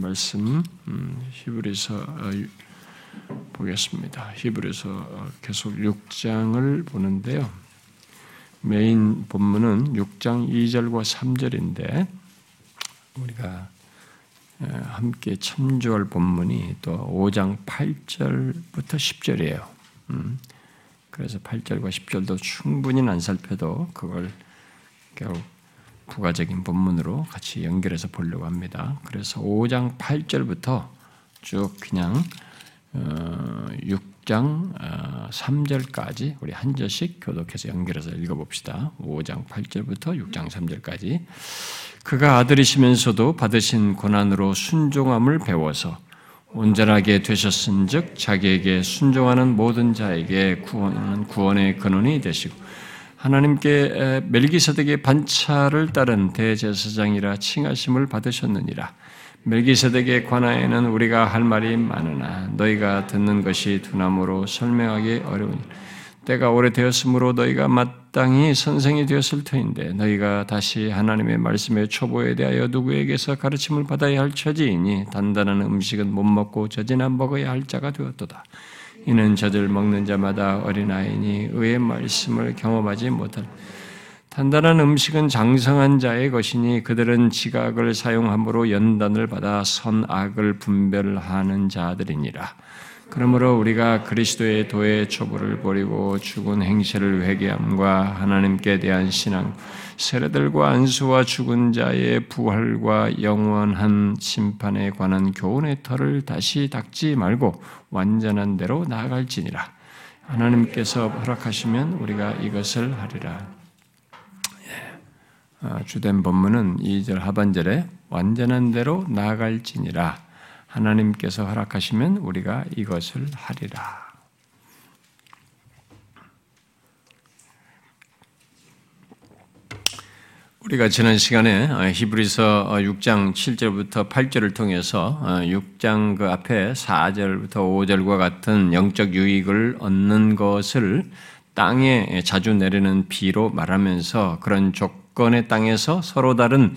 말씀 음, 히브리서 어, 보겠습니다. 히브리서 어, 계속 6장을 보는데요. 메인 본문은 6장 2절과 3절인데 우리가 함께 참조할 본문이 또 5장 8절부터 10절이에요. 음, 그래서 8절과 10절도 충분히 안 살펴도 그걸 결국 부가적인 본문으로 같이 연결해서 보려고 합니다. 그래서 5장 8절부터 쭉 그냥 6장 어, 3절까지 어, 우리 한 절씩 교독해서 연결해서 읽어봅시다. 5장 8절부터 6장 3절까지 그가 아들이시면서도 받으신 고난으로 순종함을 배워서 온전하게 되셨은즉 자기에게 순종하는 모든 자에게 구원은 구원의 근원이 되시고 하나님께 멜기세덱의 반차를 따른 대제사장이라 칭하심을 받으셨느니라. 멜기세덱의 관하에는 우리가 할 말이 많으나 너희가 듣는 것이 두나무로 설명하기 어려우니 때가 오래되었으므로 너희가 마땅히 선생이 되었을 터인데 너희가 다시 하나님의 말씀의 초보에 대하여 누구에게서 가르침을 받아야 할 처지이니 단단한 음식은 못 먹고 젖이나 먹어야 할 자가 되었도다. 이는 젖을 먹는 자마다 어린아이니 의의 말씀을 경험하지 못할 단단한 음식은 장성한 자의 것이니 그들은 지각을 사용함으로 연단을 받아 선악을 분별하는 자들이니라. 그러므로 우리가 그리스도의 도의 초보를 버리고 죽은 행실을 회개함과 하나님께 대한 신앙, 세례들과 안수와 죽은 자의 부활과 영원한 심판에 관한 교훈의 털을 다시 닦지 말고 완전한 대로 나아갈지니라. 하나님께서 허락하시면 우리가 이것을 하리라. 예. 아, 주된 본문은 2절 하반절에 완전한 대로 나아갈지니라. 하나님께서 허락하시면 우리가 이것을 하리라. 우리가 지난 시간에 어, 히브리서 6장 어, 7절부터 8절을 통해서 6장 어, 그 앞에 4절부터 5절과 같은 영적 유익을 얻는 것을 땅에 자주 내리는 비로 말하면서 그런 조건의 땅에서 서로 다른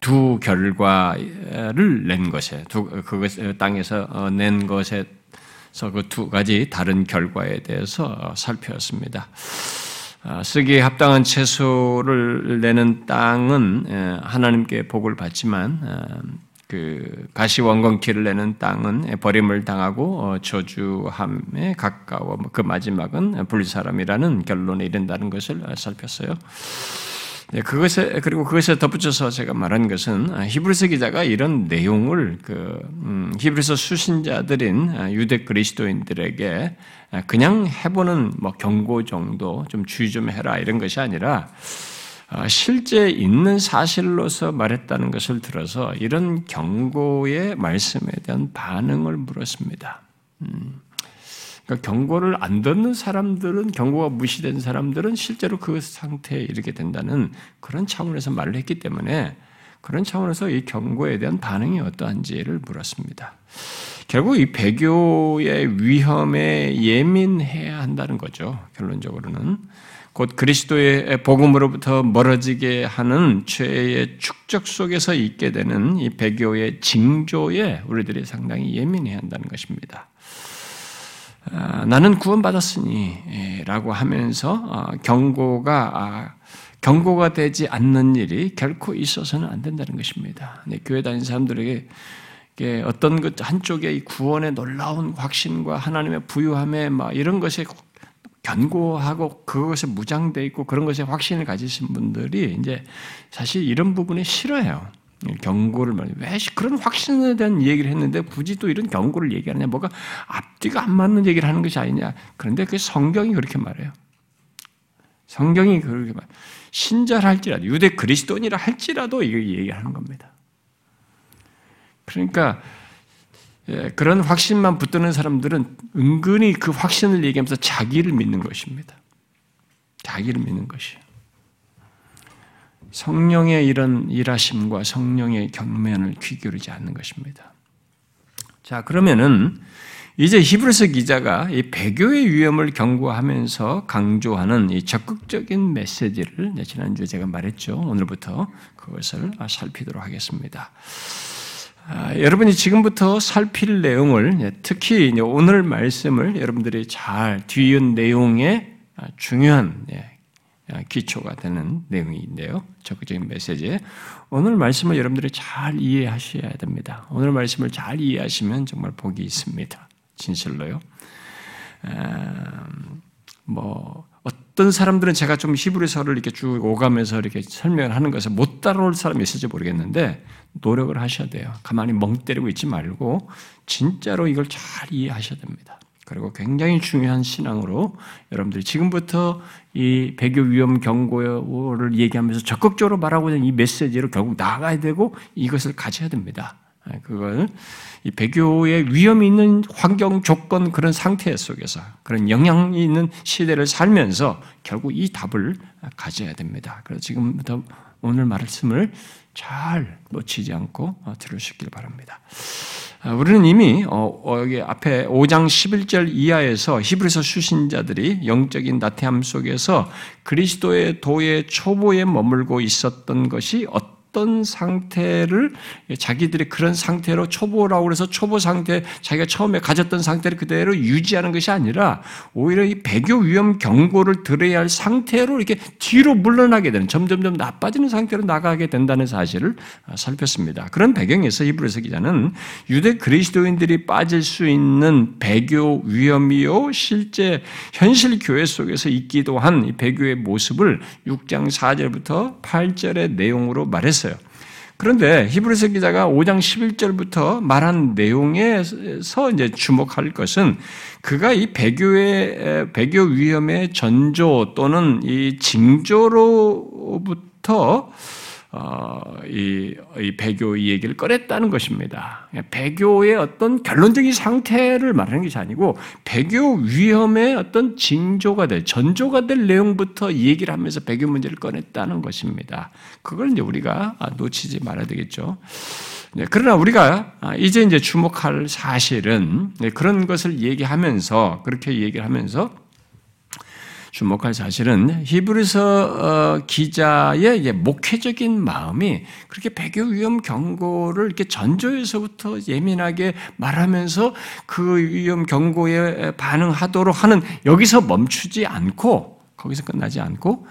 두 결과를 낸 것에 두 그것 땅에서 어, 낸 것에서 그두 가지 다른 결과에 대해서 어, 살펴봤습니다. 아, 쓰기에 합당한 채소를 내는 땅은 하나님께 복을 받지만 어, 그 가시원건키를 내는 땅은 버림을 당하고 저주함에 가까워 그 마지막은 불사람이라는 결론에 이른다는 것을 살폈어요. 네, 그것에 그리고 그것에 덧붙여서 제가 말한 것은 아, 히브리서 기자가 이런 내용을 그 음, 히브리서 수신자들인 아, 유대 그리스도인들에게 아, 그냥 해보는 뭐 경고 정도 좀 주의 좀 해라 이런 것이 아니라 실제 있는 사실로서 말했다는 것을 들어서 이런 경고의 말씀에 대한 반응을 물었습니다. 음. 그러니까 경고를 안 듣는 사람들은 경고가 무시된 사람들은 실제로 그 상태에 이르게 된다는 그런 차원에서 말을 했기 때문에 그런 차원에서 이 경고에 대한 반응이 어떠한지를 물었습니다. 결국 이 배교의 위험에 예민해야 한다는 거죠. 결론적으로는 곧 그리스도의 복음으로부터 멀어지게 하는 죄의 축적 속에서 있게 되는 이 배교의 징조에 우리들이 상당히 예민해야 한다는 것입니다. 아, 나는 구원받았으니라고 하면서 어, 경고가 아, 경고가 되지 않는 일이 결코 있어서는 안 된다는 것입니다. 교회 다니는 사람들에게 어떤 것 한쪽에 구원의 놀라운 확신과 하나님의 부유함에 막 이런 것에 견고하고 그것에 무장돼 있고 그런 것에 확신을 가지신 분들이 이제 사실 이런 부분에 싫어요. 경고를 말해. 왜 그런 확신에 대한 얘기를 했는데 굳이 또 이런 경고를 얘기하느냐? 뭐가 앞뒤가 안 맞는 얘기를 하는 것이 아니냐? 그런데 그 성경이 그렇게 말해요. 성경이 그렇게 말. 신자라 할지라도 유대 그리스도인이라 할지라도 이거 얘기하는 겁니다. 그러니까 예, 그런 확신만 붙드는 사람들은 은근히 그 확신을 얘기하면서 자기를 믿는 것입니다. 자기를 믿는 것이에요. 성령의 이런 일하심과 성령의 경면을 귀 기울이지 않는 것입니다. 자, 그러면은 이제 히브리서 기자가 이 배교의 위험을 경고하면서 강조하는 이 적극적인 메시지를 지난주에 제가 말했죠. 오늘부터 그것을 살피도록 하겠습니다. 아, 여러분이 지금부터 살필 내용을 특히 오늘 말씀을 여러분들이 잘 뒤은 내용의 중요한 예, 기초가 되는 내용인데요. 적극적인 메시지. 오늘 말씀을 여러분들이 잘 이해하셔야 됩니다. 오늘 말씀을 잘 이해하시면 정말 복이 있습니다. 진실로요. 뭐 어떤 사람들은 제가 좀 히브리서를 이렇게 쭉 오가면서 이렇게 설명을 하는 것을 못 따라올 사람이 있을지 모르겠는데 노력을 하셔야 돼요. 가만히 멍 때리고 있지 말고 진짜로 이걸 잘 이해하셔야 됩니다. 그리고 굉장히 중요한 신앙으로 여러분들이 지금부터 이 배교 위험 경고를 얘기하면서 적극적으로 말하고 있는 이 메시지로 결국 나가야 되고 이것을 가져야 됩니다. 그걸 이 배교의 위험이 있는 환경 조건 그런 상태 속에서 그런 영향이 있는 시대를 살면서 결국 이 답을 가져야 됩니다. 그래서 지금부터 오늘 말씀을 잘 놓치지 않고 들으시길 바랍니다. 아, 우리는 이미 어, 어, 여기 앞에 5장 11절 이하에서 히브리서 수신자들이 영적인 나태함 속에서 그리스도의 도의 초보에 머물고 있었던 것이 어떤 어떤 상태를 자기들이 그런 상태로 초보라고 그래서 초보 상태 자기가 처음에 가졌던 상태를 그대로 유지하는 것이 아니라 오히려 이 배교 위험 경고를 들어야 할 상태로 이렇게 뒤로 물러나게 되는 점점점 나빠지는 상태로 나가게 된다는 사실을 살폈습니다. 그런 배경에서 히브리서 기자는 유대 그리스도인들이 빠질 수 있는 배교 위험이요 실제 현실 교회 속에서 있기도 한이 배교의 모습을 6장 4절부터 8절의 내용으로 말했어요. 그런데 히브리서 기자가 5장 11절부터 말한 내용에서 이제 주목할 것은 그가 이 배교의 배교 위험의 전조 또는 이 징조로부터 어, 이, 이 배교 이 얘기를 꺼냈다는 것입니다. 배교의 어떤 결론적인 상태를 말하는 것이 아니고 배교 위험의 어떤 징조가 될, 전조가 될 내용부터 얘기를 하면서 배교 문제를 꺼냈다는 것입니다. 그걸 이제 우리가 놓치지 말아야 되겠죠. 네, 그러나 우리가 이제 이제 주목할 사실은 네, 그런 것을 얘기하면서 그렇게 얘기를 하면서 주목할 사실은 히브리서 어, 기자의 목회적인 마음이 그렇게 배교 위험 경고를 이렇게 전조에서부터 예민하게 말하면서 그 위험 경고에 반응하도록 하는 여기서 멈추지 않고 거기서 끝나지 않고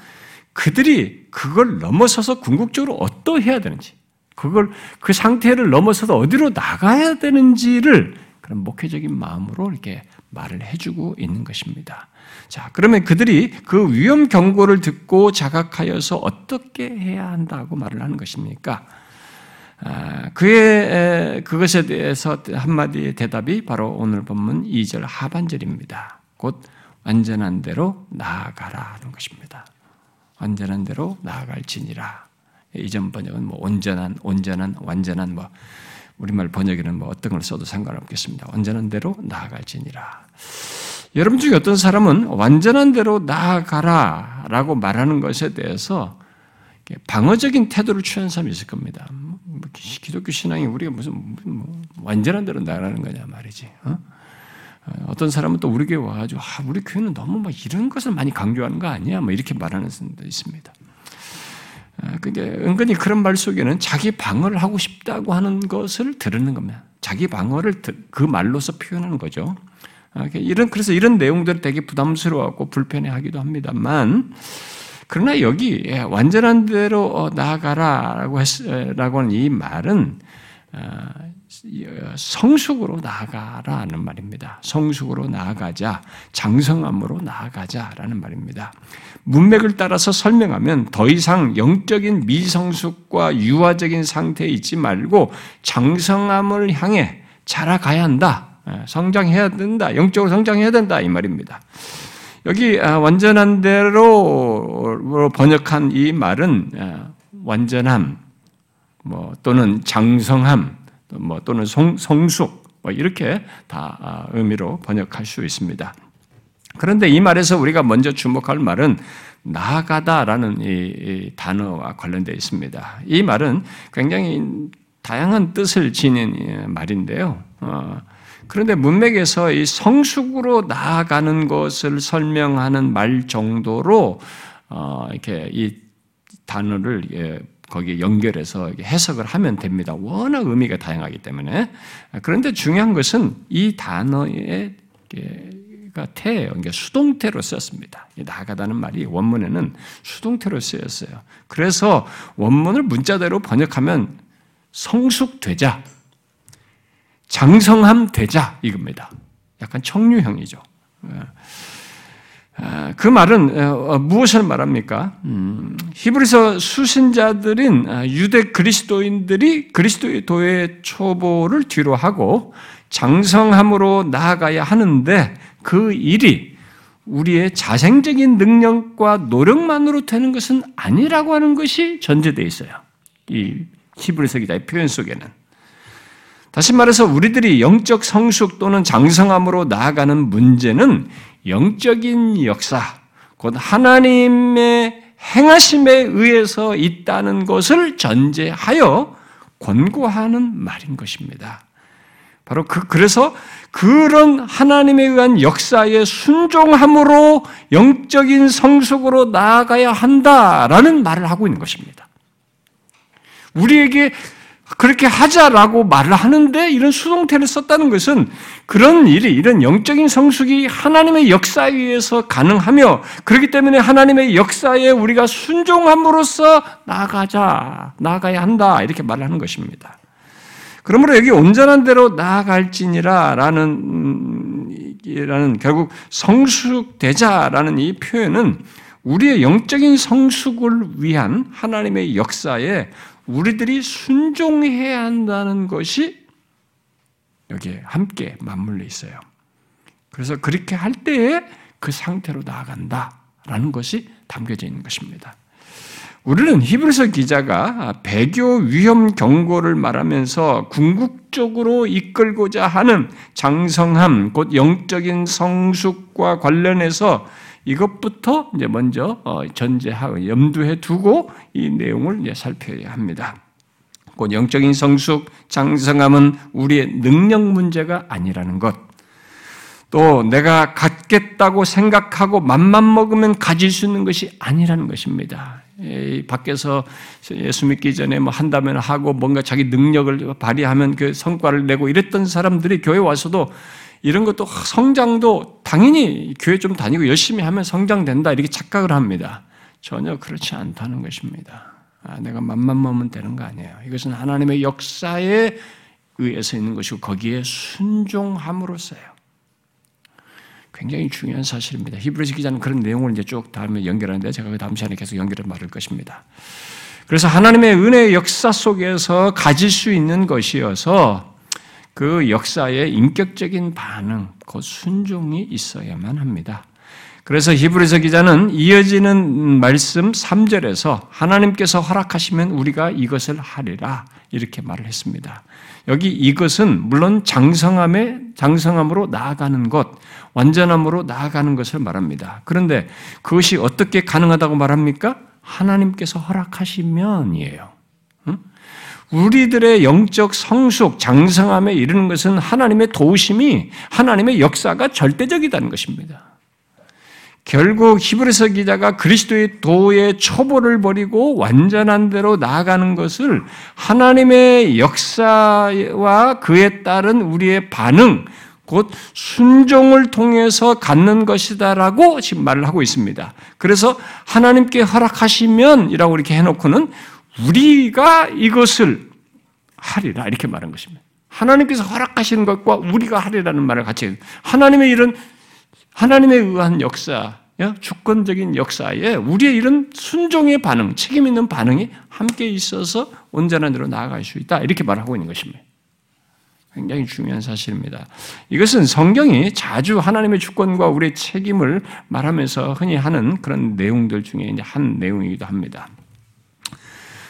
그들이 그걸 넘어서서 궁극적으로 어떠해야 되는지 그걸 그 상태를 넘어서서 어디로 나가야 되는지를 그런 목회적인 마음으로 이렇게 말을 해주고 있는 것입니다. 자, 그러면 그들이 그 위험 경고를 듣고 자각하여서 어떻게 해야 한다고 말을 하는 것입니까? 아, 그의 그것에 대해서 한마디의 대답이 바로 오늘 본문 2절 하반절입니다. 곧 완전한 대로 나아가라는 것입니다. 완전한 대로 나아갈지니라. 이전 번역은 뭐 온전한, 온전한, 완전한 뭐 우리말 번역에는 뭐 어떤 걸 써도 상관없겠습니다. 완전한 대로 나아갈지니라. 여러분 중에 어떤 사람은 완전한 대로 나아가라 라고 말하는 것에 대해서 방어적인 태도를 취한 사람이 있을 겁니다. 뭐, 뭐 기독교 신앙이 우리가 무슨 뭐 완전한 대로 나가는 거냐 말이지. 어? 어? 떤 사람은 또 우리 교회 와가지고 아, 우리 교회는 너무 막 이런 것을 많이 강조하는 거 아니야? 뭐 이렇게 말하는 사람도 있습니다. 아, 그게 은근히 그런 말 속에는 자기 방어를 하고 싶다고 하는 것을 들으는 겁니다. 자기 방어를 그 말로서 표현하는 거죠. 아, 이런 그래서 이런 내용들 되게 부담스러워하고 불편해하기도 합니다만 그러나 여기 예, 완전한 대로 어, 나아가라라고 했라고 하는 이 말은 아, 성숙으로 나아가라는 말입니다. 성숙으로 나아가자, 장성함으로 나아가자라는 말입니다. 문맥을 따라서 설명하면 더 이상 영적인 미성숙과 유아적인 상태에 있지 말고 장성함을 향해 자라가야 한다. 예, 성장해야 된다. 영적으로 성장해야 된다. 이 말입니다. 여기 아, 완전한 대로 번역한 이 말은 아, 완전함, 뭐 또는 장성함, 뭐 또는 성, 성숙, 뭐 이렇게 다 아, 의미로 번역할 수 있습니다. 그런데 이 말에서 우리가 먼저 주목할 말은 나아가다라는 이, 단어와 관련되어 있습니다. 이 말은 굉장히 다양한 뜻을 지닌 말인데요. 어, 그런데 문맥에서 이 성숙으로 나아가는 것을 설명하는 말 정도로 어, 이렇게 이 단어를 예, 거기에 연결해서 해석을 하면 됩니다. 워낙 의미가 다양하기 때문에. 그런데 중요한 것은 이 단어의 태예요. 그러니까 수동태로 썼습니다. 나가다는 말이 원문에는 수동태로 쓰였어요. 그래서 원문을 문자대로 번역하면 성숙되자, 장성함 되자 이겁니다. 약간 청류형이죠. 아, 그 말은 어, 어, 무엇을 말합니까? 음, 히브리서 수신자들인 아, 유대 그리스도인들이 그리스도의 초보를 뒤로 하고 장성함으로 나아가야 하는데 그 일이 우리의 자생적인 능력과 노력만으로 되는 것은 아니라고 하는 것이 전제되어 있어요. 이 히브리서 기자의 표현 속에는. 다시 말해서 우리들이 영적 성숙 또는 장성함으로 나아가는 문제는 영적인 역사, 곧 하나님의 행하심에 의해서 있다는 것을 전제하여 권고하는 말인 것입니다. 바로 그, 그래서 그런 하나님에 의한 역사에 순종함으로 영적인 성숙으로 나아가야 한다라는 말을 하고 있는 것입니다. 우리에게 그렇게 하자라고 말을 하는데 이런 수동태를 썼다는 것은 그런 일이, 이런 영적인 성숙이 하나님의 역사에 의해서 가능하며 그렇기 때문에 하나님의 역사에 우리가 순종함으로써 나아가자, 나아가야 한다. 이렇게 말을 하는 것입니다. 그러므로 여기 온전한 대로 나아갈지니라 라는, 라는 결국 성숙되자라는 이 표현은 우리의 영적인 성숙을 위한 하나님의 역사에 우리들이 순종해야 한다는 것이 여기에 함께 맞물려 있어요. 그래서 그렇게 할 때에 그 상태로 나아간다라는 것이 담겨져 있는 것입니다. 우리는 히브리서 기자가 배교 위험 경고를 말하면서 궁극적으로 이끌고자 하는 장성함, 곧 영적인 성숙과 관련해서 이것부터 이제 먼저 어, 전제하고 염두에 두고 이 내용을 이제 살펴야 합니다. 곧 영적인 성숙, 장성함은 우리의 능력 문제가 아니라는 것. 또 내가 갖겠다고 생각하고 맘만 먹으면 가질 수 있는 것이 아니라는 것입니다. 밖에서 예수 믿기 전에 뭐 한다면 하고 뭔가 자기 능력을 발휘하면 그 성과를 내고 이랬던 사람들이 교회 와서도 이런 것도 성장도 당연히 교회 좀 다니고 열심히 하면 성장된다 이렇게 착각을 합니다. 전혀 그렇지 않다는 것입니다. 아, 내가 맘만 먹으면 되는 거 아니에요. 이것은 하나님의 역사에 의해서 있는 것이고 거기에 순종함으로써요. 굉장히 중요한 사실입니다. 히브리서 기자는 그런 내용을 이제 쭉 다음에 연결하는데 제가 그 다음 시간에 계속 연결해 말할 것입니다. 그래서 하나님의 은혜의 역사 속에서 가질 수 있는 것이어서 그 역사의 인격적인 반응, 그 순종이 있어야만 합니다. 그래서 히브리서 기자는 이어지는 말씀 3절에서 하나님께서 허락하시면 우리가 이것을 하리라 이렇게 말을 했습니다. 여기 이것은 물론 장성함에 장성함으로 나아가는 것, 완전함으로 나아가는 것을 말합니다. 그런데 그것이 어떻게 가능하다고 말합니까? 하나님께서 허락하시면이에요. 우리들의 영적 성숙, 장성함에 이르는 것은 하나님의 도우심이 하나님의 역사가 절대적이다는 것입니다. 결국 히브리서 기자가 그리스도의 도의 초보를 버리고 완전한 대로 나아가는 것을 하나님의 역사와 그에 따른 우리의 반응, 곧 순종을 통해서 갖는 것이다라고 지금 말을 하고 있습니다. 그래서 하나님께 허락하시면이라고 이렇게 해놓고는 우리가 이것을 하리라 이렇게 말한 것입니다. 하나님께서 허락하시는 것과 우리가 하리라는 말을 같이 하나님의 이런 하나님에 의한 역사, 주권적인 역사에 우리의 이런 순종의 반응, 책임 있는 반응이 함께 있어서 온전한 대로 나아갈 수 있다 이렇게 말하고 있는 것입니다. 굉장히 중요한 사실입니다. 이것은 성경이 자주 하나님의 주권과 우리의 책임을 말하면서 흔히 하는 그런 내용들 중에 한 내용이기도 합니다.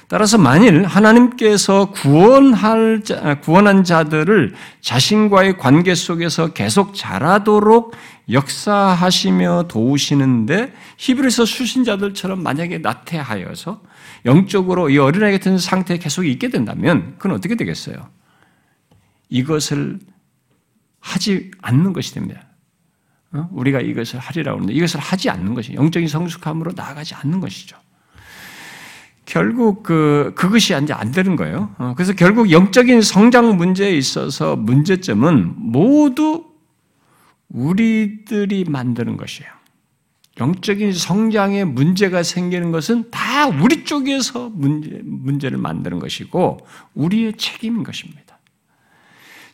따라서 만일 하나님께서 구원할 자, 구원한 자들을 자신과의 관계 속에서 계속 자라도록 역사하시며 도우시는데 히브리서 수신자들처럼 만약에 나태하여서 영적으로 이 어린아이 같은 상태에 계속 있게 된다면 그건 어떻게 되겠어요? 이것을 하지 않는 것이 됩니다. 어? 우리가 이것을 하리라고 하는데 이것을 하지 않는 것이 영적인 성숙함으로 나아가지 않는 것이죠. 결국 그 그것이 이제 안 되는 거예요. 어, 그래서 결국 영적인 성장 문제에 있어서 문제점은 모두 우리들이 만드는 것이에요. 영적인 성장에 문제가 생기는 것은 다 우리 쪽에서 문제, 문제를 만드는 것이고 우리의 책임인 것입니다.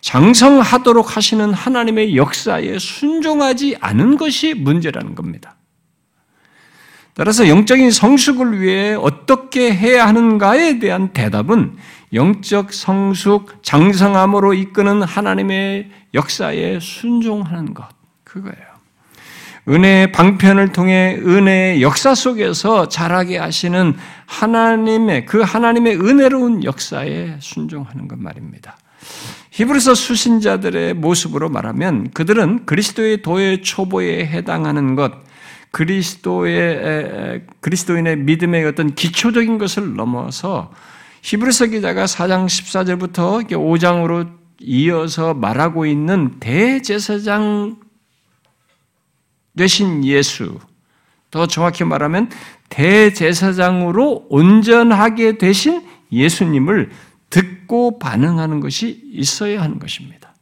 장성하도록 하시는 하나님의 역사에 순종하지 않은 것이 문제라는 겁니다. 따라서 영적인 성숙을 위해 어떻게 해야 하는가에 대한 대답은 영적 성숙, 장성함으로 이끄는 하나님의 역사에 순종하는 것. 그거예요. 은혜의 방편을 통해 은혜의 역사 속에서 자라게 하시는 하나님의, 그 하나님의 은혜로운 역사에 순종하는 것 말입니다. 히브리서 수신자들의 모습으로 말하면 그들은 그리스도의 도의 초보에 해당하는 것, 그리스도의 그리스도인의 믿음의 어떤 기초적인 것을 넘어서 히브리서 기자가 4장 14절부터 5장으로 이어서 말하고 있는 대제사장 되신 예수, 더 정확히 말하면 대제사장으로 온전하게 되신 예수님을 듣고 반응하는 것이 있어야 하는 것입니다.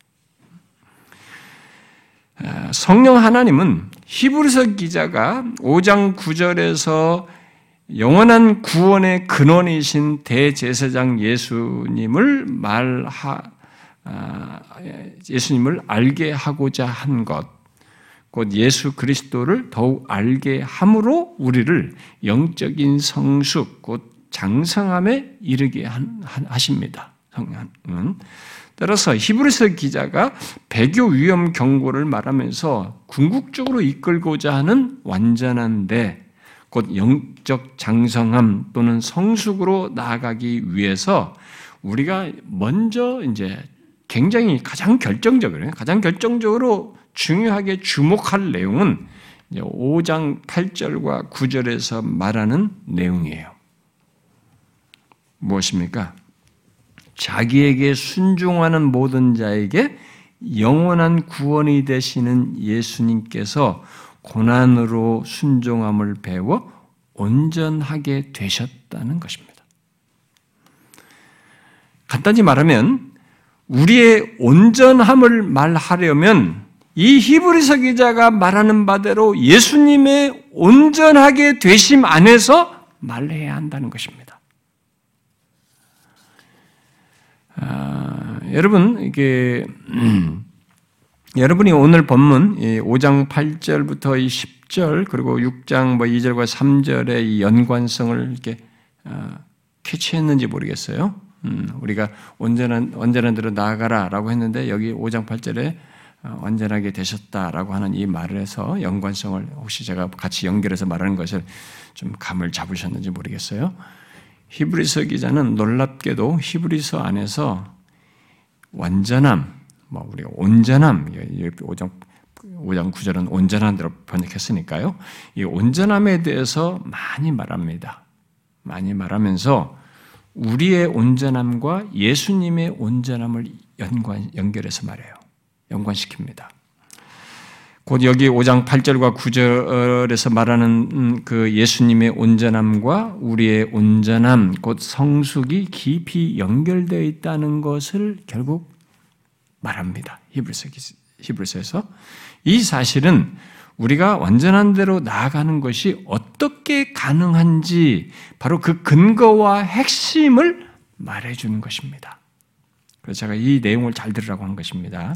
아, 성령 하나님은 히브리서 기자가 5장 9절에서 영원한 구원의 근원이신 대제사장 예수님을 말하 아, 예수님을 알게 하고자 한 것, 곧 예수 그리스도를 더욱 알게 함으로 우리를 영적인 성숙, 곧 장성함에 이르게 하십니다. 성령은. 따라서 히브리서 기자가 배교 위험 경고를 말하면서 궁극적으로 이끌고자 하는 완전한데 곧 영적 장성함 또는 성숙으로 나아가기 위해서 우리가 먼저 이제 굉장히 가장 결정적으로 가장 결정적으로 중요하게 주목할 내용은 5장 8절과 9절에서 말하는 내용이에요. 무엇입니까? 자기에게 순종하는 모든 자에게 영원한 구원이 되시는 예수님께서 고난으로 순종함을 배워 온전하게 되셨다는 것입니다. 간단히 말하면 우리의 온전함을 말하려면 이 히브리서 기자가 말하는 바대로 예수님의 온전하게 되심 안에서 말해야 한다는 것입니다. 아, 여러분 이게 음, 여러분이 오늘 본문 5장 8절부터 10절 그리고 6장 뭐 2절과 3절의 이 연관성을 이렇게 어, 캐치했는지 모르겠어요. 음, 우리가 온전한 온전한 대로 나아가라라고 했는데 여기 5장 8절에 어, 완전하게 되셨다라고 하는 이 말을 해서 연관성을 혹시 제가 같이 연결해서 말하는 것을 좀 감을 잡으셨는지 모르겠어요. 히브리서 기자는 놀랍게도 히브리서 안에서 완전함, 뭐 우리가 온전함, 5장 5장 9절은 온전한 대로 번역했으니까요. 이 온전함에 대해서 많이 말합니다. 많이 말하면서 우리의 온전함과 예수님의 온전함을 연관 연결해서 말해요. 연관시킵니다. 곧 여기 5장 8절과 9절에서 말하는 음, 그 예수님의 온전함과 우리의 온전함, 곧 성숙이 깊이 연결되어 있다는 것을 결국 말합니다. 히브리서, 히브리서에서. 이 사실은 우리가 완전한 대로 나아가는 것이 어떻게 가능한지 바로 그 근거와 핵심을 말해주는 것입니다. 그래서 제가 이 내용을 잘 들으라고 한 것입니다.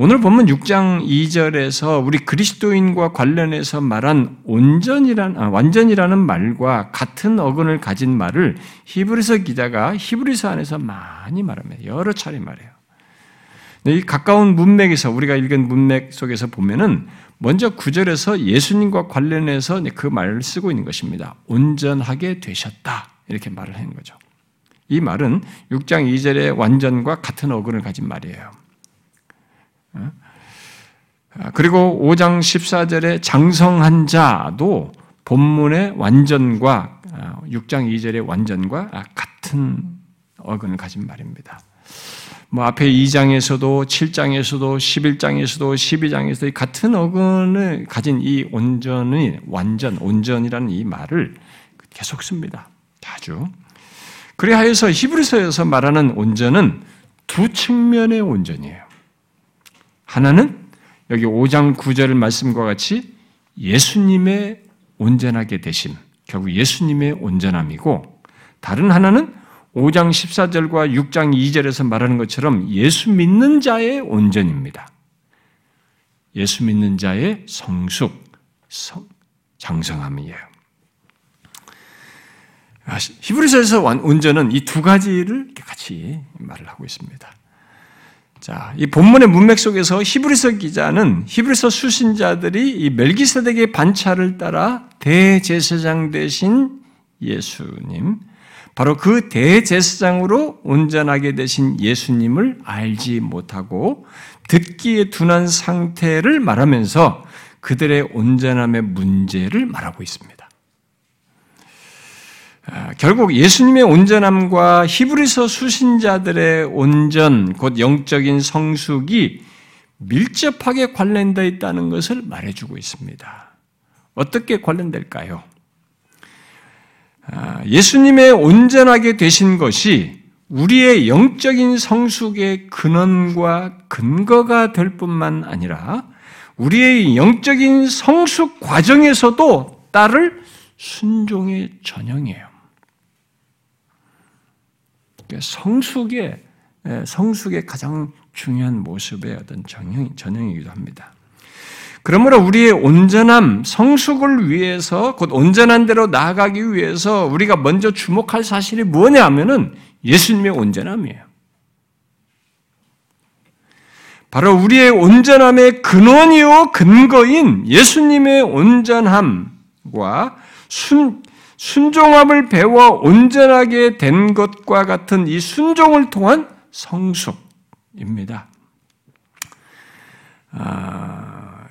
오늘 보면 6장 2절에서 우리 그리스도인과 관련해서 말한 온전이란 아, 완전이라는 말과 같은 어근을 가진 말을 히브리서 기자가 히브리서 안에서 많이 말합니다. 여러 차례 말해요. 이 가까운 문맥에서 우리가 읽은 문맥 속에서 보면은 먼저 9절에서 예수님과 관련해서 그 말을 쓰고 있는 것입니다. 온전하게 되셨다. 이렇게 말을 하는 거죠. 이 말은 6장 2절의 완전과 같은 어근을 가진 말이에요. 아, 그리고 5장 14절에 장성한 자도 본문의 완전과 6장 아, 2절의 완전과 같은 어근을 가진 말입니다. 뭐 앞에 2장에서도 7장에서도 11장에서도 12장에서도 같은 어근을 가진 이 온전이 완전 온전이라는 이 말을 계속 씁니다. 자주. 그래하여서 히브리서에서 말하는 온전은 두 측면의 온전이에요. 하나는 여기 5장 9절 말씀과 같이 예수님의 온전하게 되심, 결국 예수님의 온전함이고 다른 하나는 5장 14절과 6장 2절에서 말하는 것처럼 예수 믿는 자의 온전입니다. 예수 믿는 자의 성숙, 성, 장성함이에요. 아, 히브리서에서 온전은 이 두 가지를 같이 말을 하고 있습니다. 자, 이 본문의 문맥 속에서 히브리서 기자는 히브리서 수신자들이 이 멜기세덱의 반차를 따라 대제사장 되신 예수님, 바로 그 대제사장으로 온전하게 되신 예수님을 알지 못하고 듣기에 둔한 상태를 말하면서 그들의 온전함의 문제를 말하고 있습니다. 아, 결국 예수님의 온전함과 히브리서 수신자들의 온전, 곧 영적인 성숙이 밀접하게 관련되어 있다는 것을 말해주고 있습니다. 어떻게 관련될까요? 아, 예수님의 온전하게 되신 것이 우리의 영적인 성숙의 근원과 근거가 될 뿐만 아니라 우리의 영적인 성숙 과정에서도 따를 순종의 전형이에요. 성숙의 성숙의 가장 중요한 모습의 어떤 전형, 전형이기도 합니다. 그러므로 우리의 온전함, 성숙을 위해서 곧 온전한 대로 나아가기 위해서 우리가 먼저 주목할 사실이 뭐냐 하면은 예수님의 온전함이에요. 바로 우리의 온전함의 근원이요 근거인 예수님의 온전함과 순, 순종함을 배워 온전하게 된 것과 같은 이 순종을 통한 성숙입니다. 아,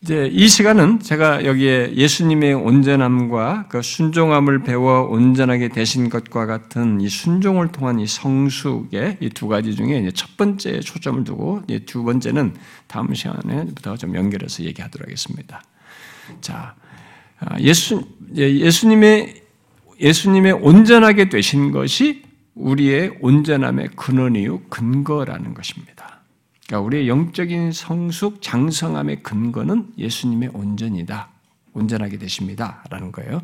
이제 이 시간은 제가 여기에 예수님의 온전함과 그 순종함을 배워 온전하게 되신 것과 같은 이 순종을 통한 이 성숙의 이 두 가지 중에 첫 번째 초점을 두고 두 번째는 다음 시간에부터 좀 연결해서 얘기하도록 하겠습니다. 자, 아, 예수 예수님의 예수님의 온전하게 되신 것이 우리의 온전함의 근원이요 근거라는 것입니다. 그러니까 우리의 영적인 성숙, 장성함의 근거는 예수님의 온전이다. 온전하게 되십니다. 라는 거예요.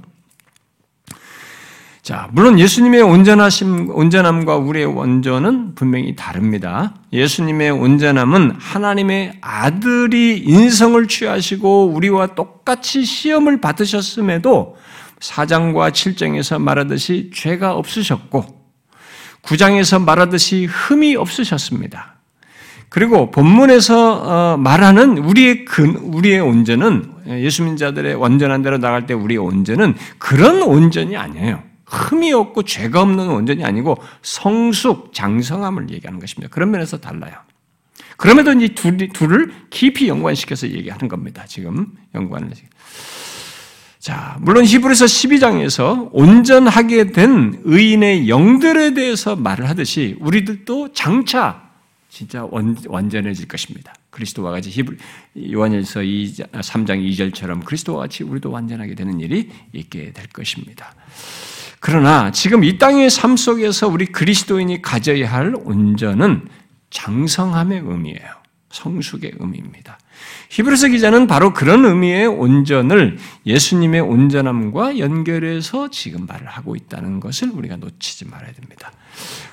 자, 물론 예수님의 온전하심, 온전함과 우리의 온전은 분명히 다릅니다. 예수님의 온전함은 하나님의 아들이 인성을 취하시고 우리와 똑같이 시험을 받으셨음에도 4장과 7장에서 말하듯이 죄가 없으셨고 9장에서 말하듯이 흠이 없으셨습니다. 그리고 본문에서 어, 말하는 우리의 근, 우리의 온전은 예수 민 자들의 완전한 대로 나갈 때 우리의 온전은 그런 온전이 아니에요. 흠이 없고 죄가 없는 온전이 아니고 성숙, 장성함을 얘기하는 것입니다. 그런 면에서 달라요. 그럼에도 이 둘, 둘을 깊이 연관시켜서 얘기하는 겁니다. 지금 연관을. 자, 물론 히브리서 12장에서 온전하게 된 의인의 영들에 대해서 말을 하듯이 우리들도 장차 진짜 완전해질 것입니다. 그리스도와 같이 히브 요한일서 3장 2절처럼 그리스도와 같이 우리도 완전하게 되는 일이 있게 될 것입니다. 그러나 지금 이 땅의 삶 속에서 우리 그리스도인이 가져야 할 온전은 장성함의 의미예요. 성숙의 의미입니다. 히브리서 기자는 바로 그런 의미의 온전을 예수님의 온전함과 연결해서 지금 말을 하고 있다는 것을 우리가 놓치지 말아야 됩니다.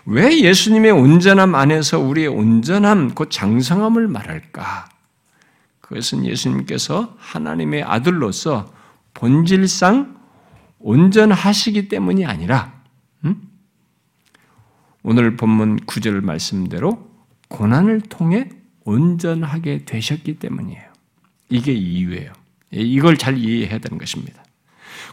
왜 예수님의 온전함 안에서 우리의 온전함, 곧 장성함을 말할까? 그것은 예수님께서 하나님의 아들로서 본질상 온전하시기 때문이 아니라, 음? 오늘 본문 9절 말씀대로 고난을 통해 온전하게 되셨기 때문이에요. 이게 이유예요. 이걸 잘 이해해야 되는 것입니다.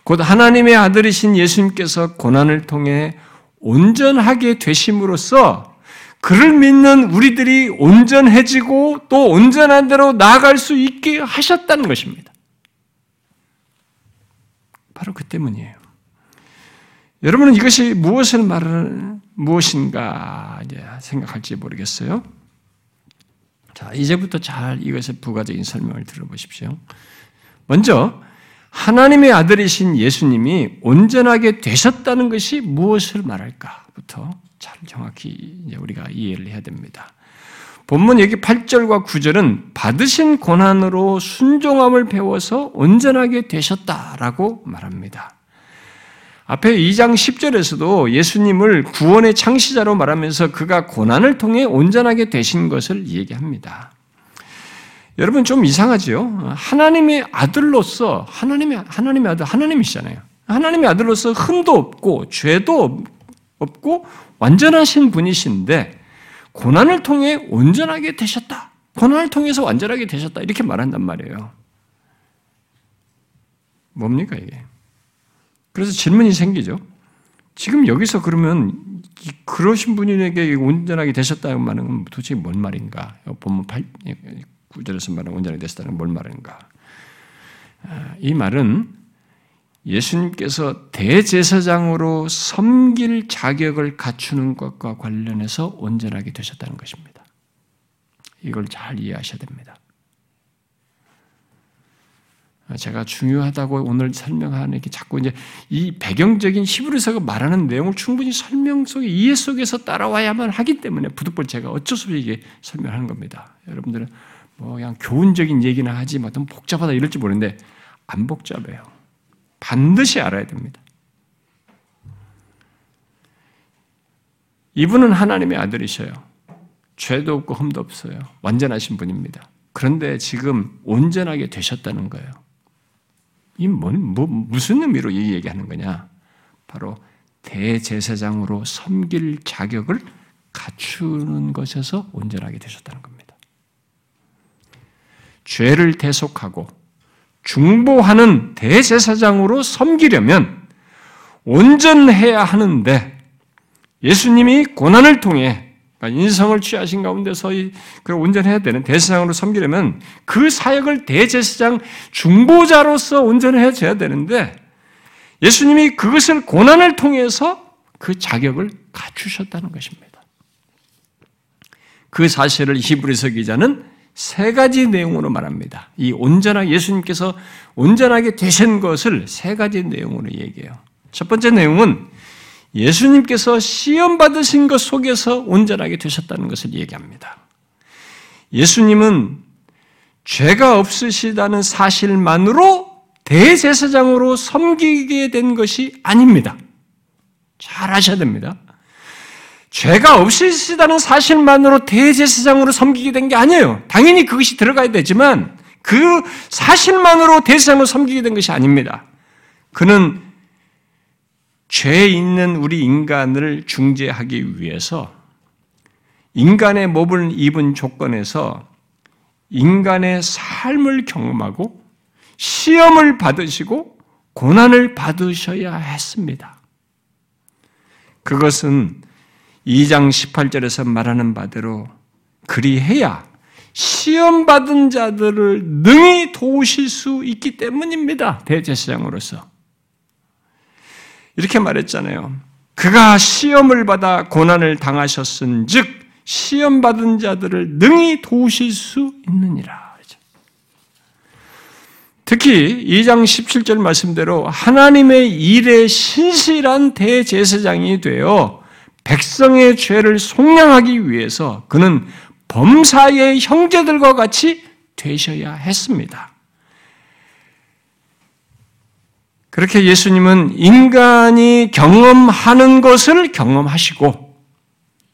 곧 하나님의 아들이신 예수님께서 고난을 통해 온전하게 되심으로써 그를 믿는 우리들이 온전해지고 또 온전한 대로 나아갈 수 있게 하셨다는 것입니다. 바로 그 때문이에요. 여러분은 이것이 무엇을 말하는 무엇인가 이제 생각할지 모르겠어요. 자, 이제부터 잘 이것의 부가적인 설명을 들어보십시오. 먼저 하나님의 아들이신 예수님이 온전하게 되셨다는 것이 무엇을 말할까부터 잘 정확히 우리가 이해를 해야 됩니다. 본문 여기 8절과 9절은 받으신 고난으로 순종함을 배워서 온전하게 되셨다라고 말합니다. 앞에 2장 10절에서도 예수님을 구원의 창시자로 말하면서 그가 고난을 통해 온전하게 되신 것을 얘기합니다. 여러분 좀 이상하지요? 하나님의 아들로서 하나님의 하나님의 아들 하나님이시잖아요. 하나님의 아들로서 흠도 없고 죄도 없고 완전하신 분이신데 고난을 통해 온전하게 되셨다. 고난을 통해서 완전하게 되셨다. 이렇게 말한단 말이에요. 뭡니까 이게? 그래서 질문이 생기죠. 지금 여기서 그러면 그러신 분에게 온전하게 되셨다는 말은 도대체 뭔 말인가? 본문 8, 9절에서 말하는 온전하게 되셨다는 뭘 말인가? 아, 이 말은 예수님께서 대제사장으로 섬길 자격을 갖추는 것과 관련해서 온전하게 되셨다는 것입니다. 이걸 잘 이해하셔야 됩니다. 제가 중요하다고 오늘 설명하는 게 자꾸 이제 이 배경적인 히브리서가 말하는 내용을 충분히 설명 속에 이해 속에서 따라와야만 하기 때문에 부득불 제가 어쩔 수 없이 이게 설명하는 겁니다. 여러분들은 뭐 그냥 교훈적인 얘기나 하지 뭐 너무 복잡하다 이럴지 모르는데 안 복잡해요. 반드시 알아야 됩니다. 이분은 하나님의 아들이셔요. 죄도 없고 흠도 없어요. 완전하신 분입니다. 그런데 지금 온전하게 되셨다는 거예요. 이 뭔, 뭐, 무슨 의미로 이 얘기하는 거냐? 바로 대제사장으로 섬길 자격을 갖추는 것에서 온전하게 되셨다는 겁니다. 죄를 대속하고 중보하는 대제사장으로 섬기려면 온전해야 하는데 예수님이 고난을 통해 그러니까 인성을 취하신 가운데서 그 온전해야 되는 대제사장으로 섬기려면 그 사역을 대제사장 중보자로서 온전해져야 되는데 예수님이 그것을 고난을 통해서 그 자격을 갖추셨다는 것입니다. 그 사실을 히브리서 기자는 세 가지 내용으로 말합니다. 이 온전하 예수님께서 온전하게 되신 것을 세 가지 내용으로 얘기해요. 첫 번째 내용은 예수님께서 시험 받으신 것 속에서 온전하게 되셨다는 것을 얘기합니다. 예수님은 죄가 없으시다는 사실만으로 대제사장으로 섬기게 된 것이 아닙니다. 잘 아셔야 됩니다. 죄가 없으시다는 사실만으로 대제사장으로 섬기게 된 게 아니에요. 당연히 그것이 들어가야 되지만 그 사실만으로 대제사장으로 섬기게 된 것이 아닙니다. 그는 죄 있는 우리 인간을 중재하기 위해서 인간의 몸을 입은 조건에서 인간의 삶을 경험하고 시험을 받으시고 고난을 받으셔야 했습니다. 그것은 2장 18절에서 말하는 바대로 그리해야 시험 받은 자들을 능히 도우실 수 있기 때문입니다. 대제사장으로서. 이렇게 말했잖아요. 그가 시험을 받아 고난을 당하셨은 즉, 시험 받은 자들을 능히 도우실 수 있느니라. 특히 2장 17절 말씀대로 하나님의 일에 신실한 대제사장이 되어 백성의 죄를 속량하기 위해서 그는 범사의 형제들과 같이 되셔야 했습니다. 그렇게 예수님은 인간이 경험하는 것을 경험하시고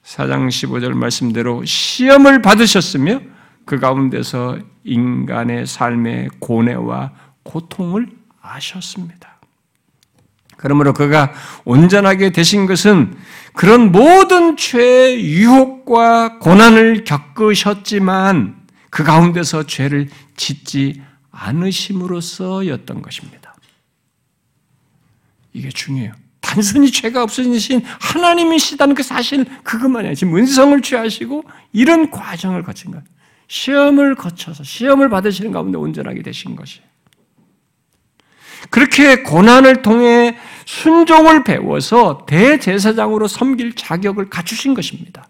사장 15절 말씀대로 시험을 받으셨으며 그 가운데서 인간의 삶의 고뇌와 고통을 아셨습니다. 그러므로 그가 온전하게 되신 것은 그런 모든 죄의 유혹과 고난을 겪으셨지만 그 가운데서 죄를 짓지 않으심으로써였던 것입니다. 이게 중요해요. 단순히 죄가 없으신 하나님이시다는 그 사실 그것만이에요. 지금 은성을 취하시고 이런 과정을 거친 것. 시험을 거쳐서 시험을 받으시는 가운데 온전하게 되신 것이. 그렇게 고난을 통해 순종을 배워서 대제사장으로 섬길 자격을 갖추신 것입니다.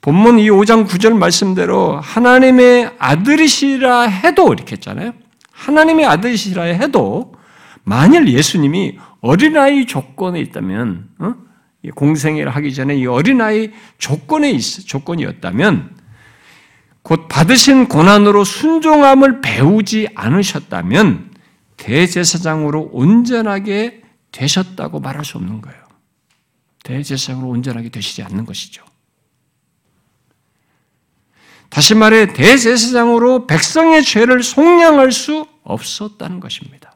본문 이 5장 9절 말씀대로 하나님의 아들이시라 해도 이렇게 했잖아요. 하나님의 아들이시라 해도 만일 예수님이 어린아이 조건에 있다면 어? 공생애를 하기 전에 이 어린아이 조건에 있, 조건이었다면 곧 받으신 고난으로 순종함을 배우지 않으셨다면 대제사장으로 온전하게 되셨다고 말할 수 없는 거예요. 대제사장으로 온전하게 되시지 않는 것이죠. 다시 말해 대제사장으로 백성의 죄를 속량할 수 없었다는 것입니다.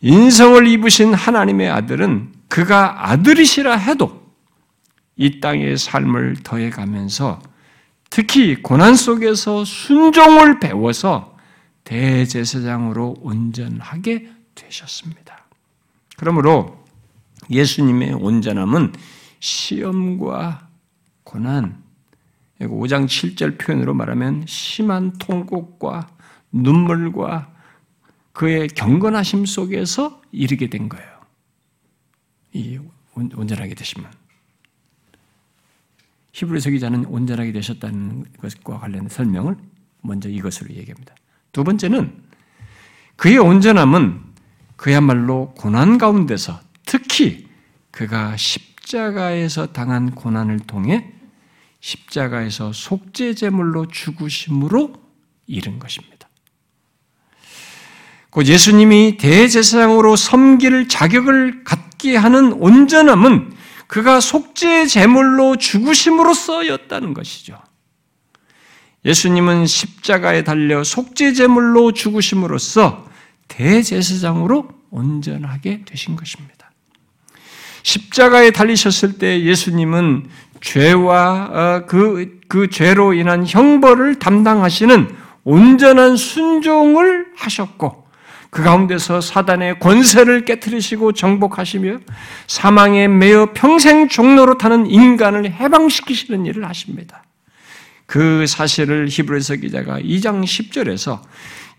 인성을 입으신 하나님의 아들은 그가 아들이시라 해도 이 땅의 삶을 더해가면서 특히 고난 속에서 순종을 배워서 대제사장으로 온전하게 되셨습니다. 그러므로 예수님의 온전함은 시험과 고난, 5장 7절 표현으로 말하면 심한 통곡과 눈물과 그의 경건하심 속에서 이르게 된 거예요. 이 온전하게 되시면. 히브리서 기자는 온전하게 되셨다는 것과 관련된 설명을 먼저 이것으로 얘기합니다. 두 번째는 그의 온전함은 그야말로 고난 가운데서 특히 그가 십자가에서 당한 고난을 통해 십자가에서 속죄 제물로 죽으심으로 이른 것입니다. 곧 예수님이 대제사장으로 섬길 자격을 갖게 하는 온전함은 그가 속죄 제물로 죽으심으로써였다는 것이죠. 예수님은 십자가에 달려 속죄 제물로 죽으심으로써 대제사장으로 온전하게 되신 것입니다. 십자가에 달리셨을 때 예수님은 죄와 어, 그, 그 죄로 인한 형벌을 담당하시는 온전한 순종을 하셨고, 그 가운데서 사단의 권세를 깨뜨리시고 정복하시며 사망에 매여 평생 종로로 타는 인간을 해방시키시는 일을 하십니다. 그 사실을 히브리서 기자가 2장 10절에서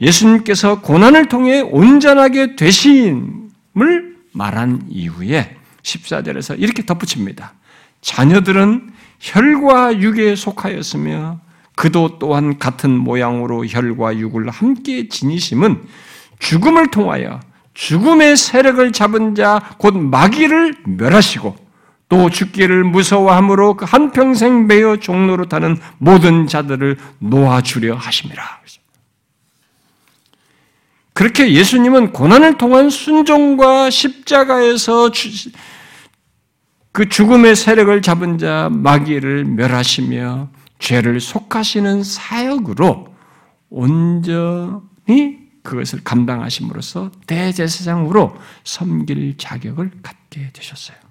예수님께서 고난을 통해 온전하게 되심을 말한 이후에 14절에서 이렇게 덧붙입니다. 자녀들은 혈과 육에 속하였으며 그도 또한 같은 모양으로 혈과 육을 함께 지니심은 죽음을 통하여 죽음의 세력을 잡은 자 곧 마귀를 멸하시고 또 죽기를 무서워함으로 그 한평생 매여 종로로 타는 모든 자들을 놓아주려 하심이라. 그렇게 예수님은 고난을 통한 순종과 십자가에서 그 죽음의 세력을 잡은 자 마귀를 멸하시며 죄를 속하시는 사역으로 온전히 그것을 감당하심으로써 대제사장으로 섬길 자격을 갖게 되셨어요.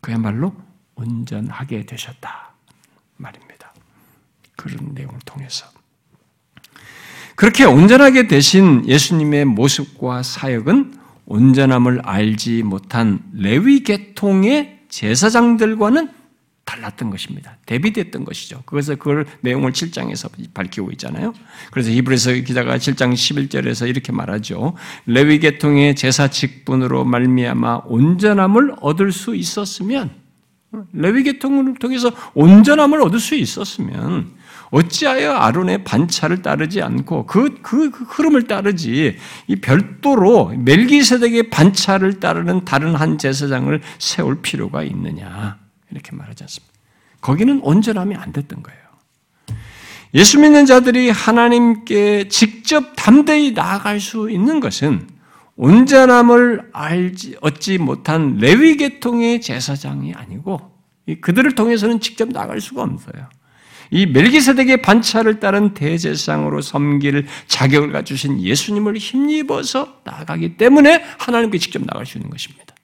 그야말로 온전하게 되셨다 말입니다. 그런 내용을 통해서 그렇게 온전하게 되신 예수님의 모습과 사역은 온전함을 알지 못한 레위 계통의 제사장들과는 달랐던 것입니다. 대비됐던 것이죠. 그래서 그걸 내용을 7장에서 밝히고 있잖아요. 그래서 히브리서 기자가 7장 11절에서 이렇게 말하죠. 레위 계통의 제사 직분으로 말미암아 온전함을 얻을 수 있었으면 레위 계통을 통해서 온전함을 얻을 수 있었으면 어찌하여 아론의 반차를 따르지 않고 그, 그, 그 흐름을 따르지 이 별도로 멜기세덱의 반차를 따르는 다른 한 제사장을 세울 필요가 있느냐 이렇게 말하지 않습니다. 거기는 온전함이 안 됐던 거예요. 예수 믿는 자들이 하나님께 직접 담대히 나아갈 수 있는 것은 온전함을 알지 얻지 못한 레위 계통의 제사장이 아니고 그들을 통해서는 직접 나갈 수가 없어요. 이 멜기세덱의 반차를 따른 대제상으로 섬길 자격을 갖추신 예수님을 힘입어서 나가기 때문에 하나님께 직접 나갈 수 있는 것입니다.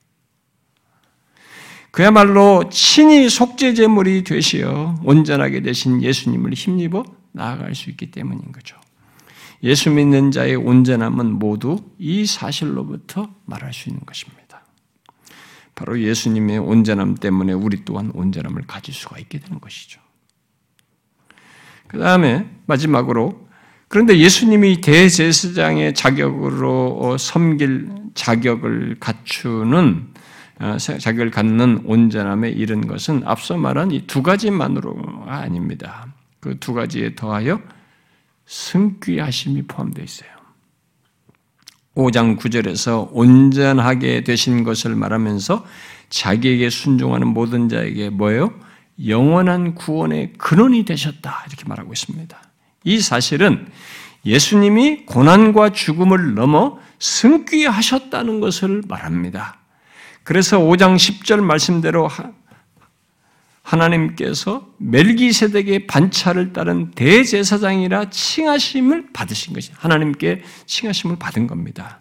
그야말로 친히 속죄제물이 되시어 온전하게 되신 예수님을 힘입어 나아갈 수 있기 때문인 거죠. 예수 믿는 자의 온전함은 모두 이 사실로부터 말할 수 있는 것입니다. 바로 예수님의 온전함 때문에 우리 또한 온전함을 가질 수가 있게 되는 것이죠. 그 다음에 마지막으로 그런데 예수님이 대제사장의 자격으로 어, 섬길 자격을 갖추는 어, 자격을 갖는 온전함에 이른 것은 앞서 말한 이 두 가지만으로가 아닙니다. 그 두 가지에 더하여 승귀하심이 포함되어 있어요. 5장 9절에서 온전하게 되신 것을 말하면서 자기에게 순종하는 모든 자에게 뭐예요? 영원한 구원의 근원이 되셨다. 이렇게 말하고 있습니다. 이 사실은 예수님이 고난과 죽음을 넘어 승귀하셨다는 것을 말합니다. 그래서 5장 10절 말씀대로 하나님께서 멜기세덱의 반차를 따른 대제사장이라 칭하심을 받으신 것이 하나님께 칭하심을 받은 겁니다.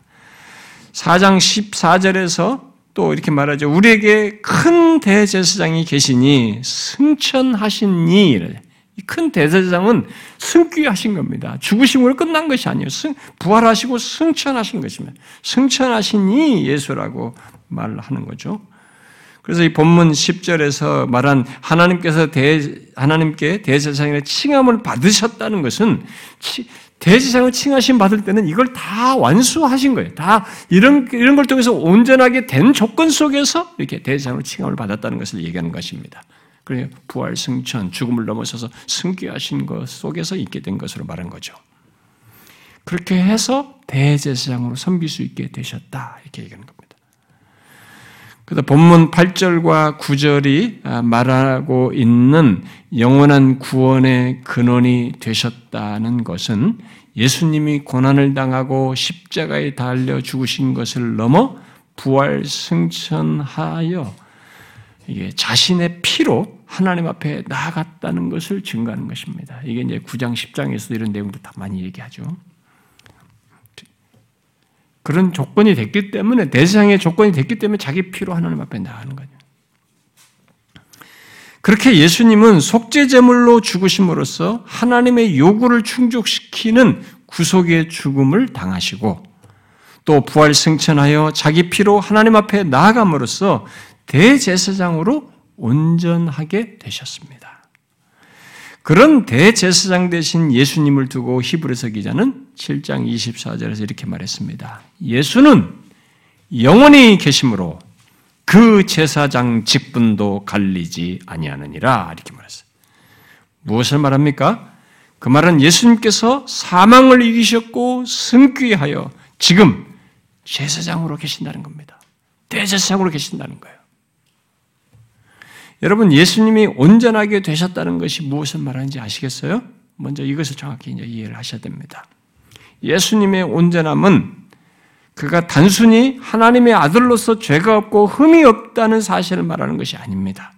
4장 14절에서 또 이렇게 말하죠. 우리에게 큰 대제사장이 계시니 승천하시니 큰 대제사장은 승귀하신 겁니다. 죽으심으로 끝난 것이 아니에요. 승, 부활하시고 승천하신 것입니다. 승천하시니 예수라고 말하는 거죠. 그래서 이 본문 10절에서 말한 하나님께서 대, 하나님께 대제사장의 칭함을 받으셨다는 것은 대제사장을 칭하심 받을 때는 이걸 다 완수하신 거예요. 다 이런, 이런 걸 통해서 온전하게 된 조건 속에서 이렇게 대제사장을 칭함을 받았다는 것을 얘기하는 것입니다. 그래요. 부활, 승천, 죽음을 넘어서서 승귀하신 것 속에서 있게 된 것으로 말한 거죠. 그렇게 해서 대제사장으로 섬길 수 있게 되셨다. 이렇게 얘기하는 겁니다. 그래서 본문 8절과 9절이 아, 말하고 있는 영원한 구원의 근원이 되셨다는 것은 예수님이 고난을 당하고 십자가에 달려 죽으신 것을 넘어 부활 승천하여 이게 자신의 피로 하나님 앞에 나아갔다는 것을 증거하는 것입니다. 이게 이제 9장 10장에서 이런 내용도 다 많이 얘기하죠. 그런 조건이 됐기 때문에 대세상의 조건이 됐기 때문에 자기 피로 하나님 앞에 나가는 거죠. 그렇게 예수님은 속죄 제물로 죽으심으로써 하나님의 요구를 충족시키는 구속의 죽음을 당하시고 또 부활 승천하여 자기 피로 하나님 앞에 나아감으로써 대제사장으로 온전하게 되셨습니다. 그런 대제사장 대신 예수님을 두고 히브리서 기자는 7장 24절에서 이렇게 말했습니다. 예수는 영원히 계심으로 그 제사장 직분도 갈리지 아니하느니라 이렇게 말했어요. 무엇을 말합니까? 그 말은 예수님께서 사망을 이기셨고 승귀하여 지금 제사장으로 계신다는 겁니다. 대제사장으로 계신다는 거예요. 여러분 예수님이 온전하게 되셨다는 것이 무엇을 말하는지 아시겠어요? 먼저 이것을 정확히 이제 이해를 하셔야 됩니다. 예수님의 온전함은 그가 단순히 하나님의 아들로서 죄가 없고 흠이 없다는 사실을 말하는 것이 아닙니다.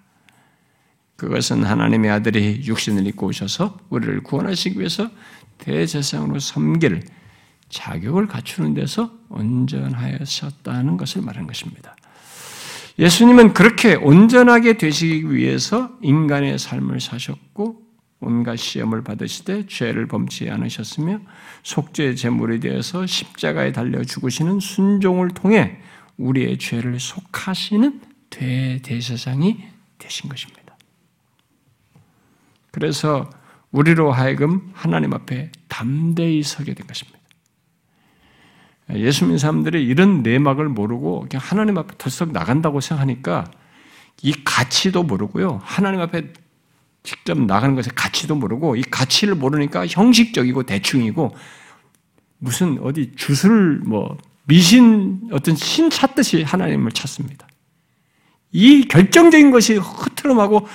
그것은 하나님의 아들이 육신을 입고 오셔서 우리를 구원하시기 위해서 대제사장으로 섬길 자격을 갖추는 데서 온전하셨다는 것을 말하는 것입니다. 예수님은 그렇게 온전하게 되시기 위해서 인간의 삶을 사셨고 온갖 시험을 받으시되 죄를 범치 않으셨으며 속죄 제물이 되어서 십자가에 달려 죽으시는 순종을 통해 우리의 죄를 속하시는 대대세상이 되신 것입니다. 그래서 우리로 하여금 하나님 앞에 담대히 서게 된 것입니다. 예수 믿는 사람들이 이런 내막을 모르고 그냥 하나님 앞에 덜썩 나간다고 생각하니까 이 가치도 모르고요. 하나님 앞에 직접 나가는 것의 가치도 모르고 이 가치를 모르니까 형식적이고 대충이고 무슨 어디 주술 뭐 미신 어떤 신 찾듯이 하나님을 찾습니다. 이 결정적인 것이 흐트름하고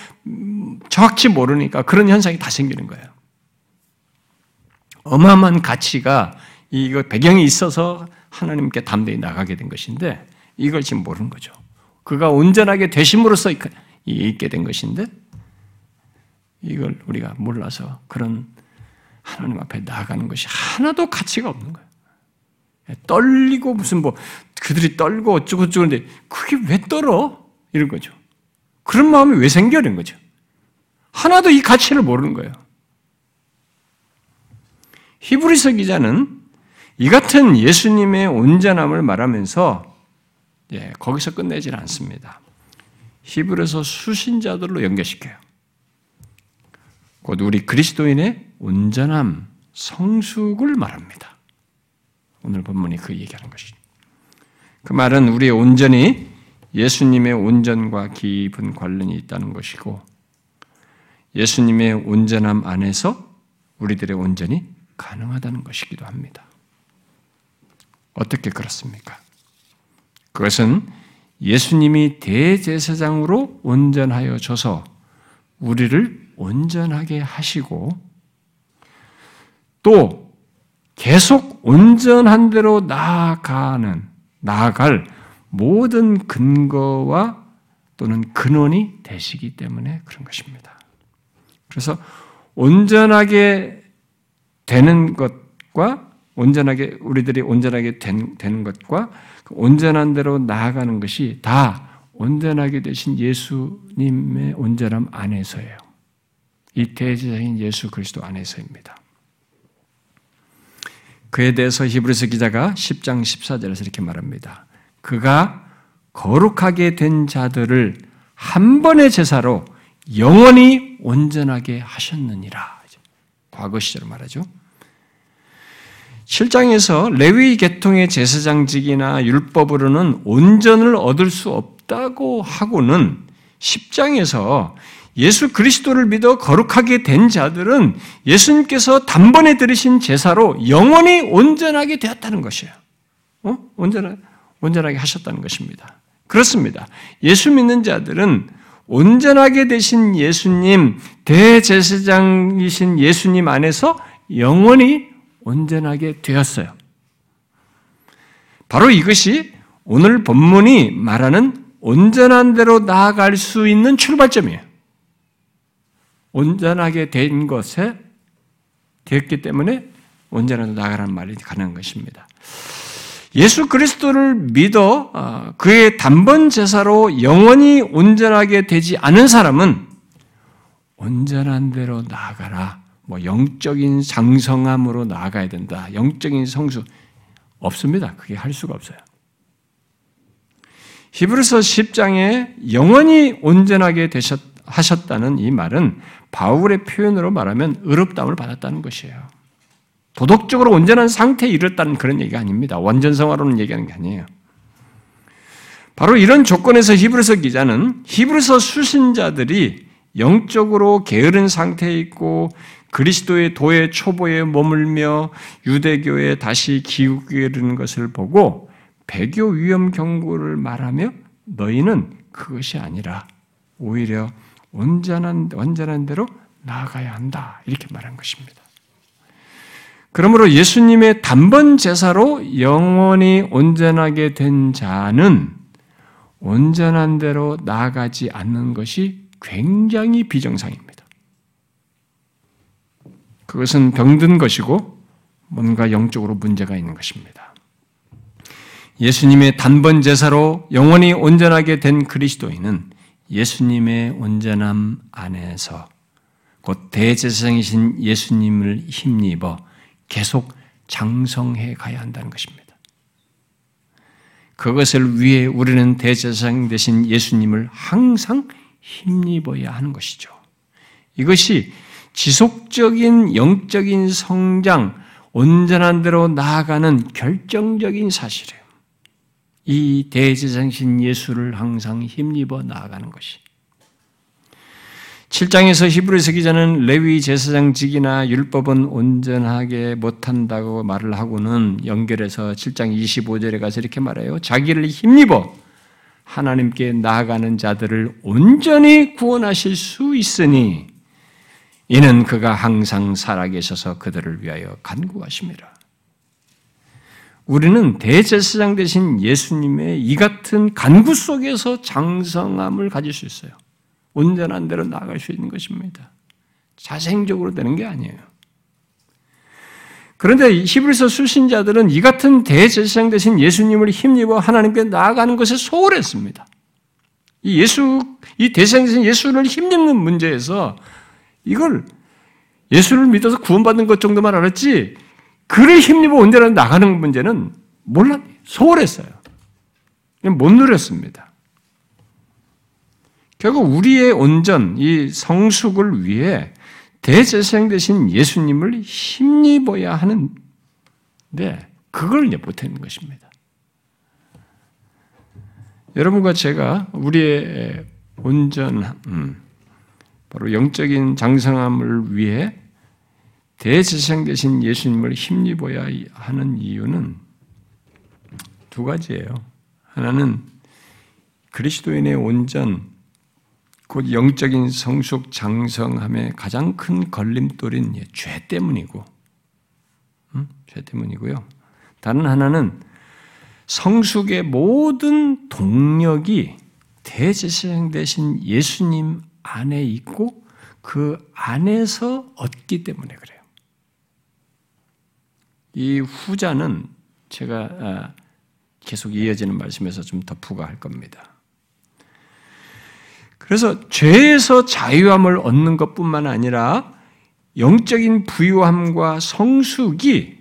정확히 모르니까 그런 현상이 다 생기는 거예요. 어마어마한 가치가 이거 배경이 있어서 하나님께 담대히 나가게 된 것인데 이걸 지금 모르는 거죠. 그가 온전하게 되심으로써 있게 된 것인데 이걸 우리가 몰라서 그런 하나님 앞에 나아가는 것이 하나도 가치가 없는 거예요. 떨리고 무슨 뭐 그들이 떨고 어쩌고 저쩌고 하는데 그게 왜 떨어? 이런 거죠. 그런 마음이 왜 생겨? 이런 거죠. 하나도 이 가치를 모르는 거예요. 히브리서 기자는 이 같은 예수님의 온전함을 말하면서 예, 거기서 끝내질 않습니다. 히브리서 수신자들로 연결시켜요. 곧 우리 그리스도인의 온전함, 성숙을 말합니다. 오늘 본문이 그 얘기하는 것이죠. 그 말은 우리의 온전이 예수님의 온전과 깊은 관련이 있다는 것이고 예수님의 온전함 안에서 우리들의 온전이 가능하다는 것이기도 합니다. 어떻게 그렇습니까? 그것은 예수님이 대제사장으로 온전하여 줘서 우리를 온전하게 하시고 또 계속 온전한 대로 나아가는 나아갈 모든 근거와 또는 근원이 되시기 때문에 그런 것입니다. 그래서 온전하게 되는 것과 온전하게 우리들이 온전하게 된, 되는 것과 그 온전한 대로 나아가는 것이 다 온전하게 되신 예수님의 온전함 안에서예요. 이 대제사인 예수 그리스도 안에서입니다. 그에 대해서 히브리서 기자가 10장 14절에서 이렇게 말합니다. 그가 거룩하게 된 자들을 한 번의 제사로 영원히 온전하게 하셨느니라. 과거 시절 말하죠. 7장에서 레위 계통의 제사장직이나 율법으로는 온전을 얻을 수 없다고 하고는 10장에서 예수 그리스도를 믿어 거룩하게 된 자들은 예수님께서 단번에 들으신 제사로 영원히 온전하게 되었다는 것이에요. 어? 온전하, 온전하게 하셨다는 것입니다. 그렇습니다. 예수 믿는 자들은 온전하게 되신 예수님, 대제사장이신 예수님 안에서 영원히 온전하게 되었어요. 바로 이것이 오늘 본문이 말하는 온전한 대로 나아갈 수 있는 출발점이에요. 온전하게 된 것에 되었기 때문에 온전하게 나아가라는 말이 가능한 것입니다. 예수 그리스도를 믿어 어, 그의 단번 제사로 영원히 온전하게 되지 않은 사람은 온전한 대로 나아가라. 뭐 영적인 장성함으로 나아가야 된다. 영적인 성수 없습니다. 그게 할 수가 없어요. 히브리서 10장에 영원히 온전하게 되셨 하셨다는 이 말은 바울의 표현으로 말하면 의롭다움을 받았다는 것이에요. 도덕적으로 온전한 상태에 이르렀다는 그런 얘기가 아닙니다. 완전성화로는 얘기하는 게 아니에요. 바로 이런 조건에서 히브리서 기자는 히브리서 수신자들이 영적으로 게으른 상태에 있고 그리스도의 도의 초보에 머물며 유대교에 다시 기우게 되는 것을 보고 배교 위험 경고를 말하며 너희는 그것이 아니라 오히려 온전한 완전한 대로 나아가야 한다 이렇게 말한 것입니다. 그러므로 예수님의 단번 제사로 영원히 온전하게 된 자는 온전한 대로 나아가지 않는 것이 굉장히 비정상입니다. 그것은 병든 것이고 뭔가 영적으로 문제가 있는 것입니다. 예수님의 단번 제사로 영원히 온전하게 된 그리스도인은 예수님의 온전함 안에서 곧 대제사장이신 예수님을 힘입어 계속 장성해 가야 한다는 것입니다. 그것을 위해 우리는 대제사장 되신 예수님을 항상 힘입어야 하는 것이죠. 이것이 지속적인 영적인 성장, 온전한 대로 나아가는 결정적인 사실이에요. 이 대제사장신 예수를 항상 힘입어 나아가는 것이. 7장에서 히브리서 기자는 레위 제사장직이나 율법은 온전하게 못한다고 말을 하고는 연결해서 7장 25절에 가서 이렇게 말해요. 자기를 힘입어 하나님께 나아가는 자들을 온전히 구원하실 수 있으니 이는 그가 항상 살아계셔서 그들을 위하여 간구하심이라. 우리는 대제사장 대신 예수님의 이 같은 간구 속에서 장성함을 가질 수 있어요. 온전한 대로 나아갈 수 있는 것입니다. 자생적으로 되는 게 아니에요. 그런데 히브리서 수신자들은 이 같은 대제사장 대신 예수님을 힘입어 하나님께 나아가는 것에 소홀했습니다. 이 예수, 이 대제사장 대신 예수를 힘입는 문제에서 이걸 예수를 믿어서 구원받는 것 정도만 알았지, 그를 힘입어 온전한 나가는 문제는 몰랐, 소홀했어요. 못 누렸습니다. 결국 우리의 온전, 이 성숙을 위해 대제사장 되신 예수님을 힘입어야 하는데 그걸 이제 못하는 것입니다. 여러분과 제가 우리의 온전 음, 바로 영적인 장성함을 위해 대제사장 되신 예수님을 힘입어야 하는 이유는 두 가지예요. 하나는 그리스도인의 온전, 곧 영적인 성숙 장성함의 가장 큰 걸림돌인 죄 때문이고, 음? 죄 때문이고요. 다른 하나는 성숙의 모든 동력이 대제사장 되신 예수님 안에 있고 그 안에서 얻기 때문에 그래요. 이 후자는 제가 아, 계속 이어지는 말씀에서 좀 더 부과할 겁니다. 그래서 죄에서 자유함을 얻는 것뿐만 아니라 영적인 부유함과 성숙이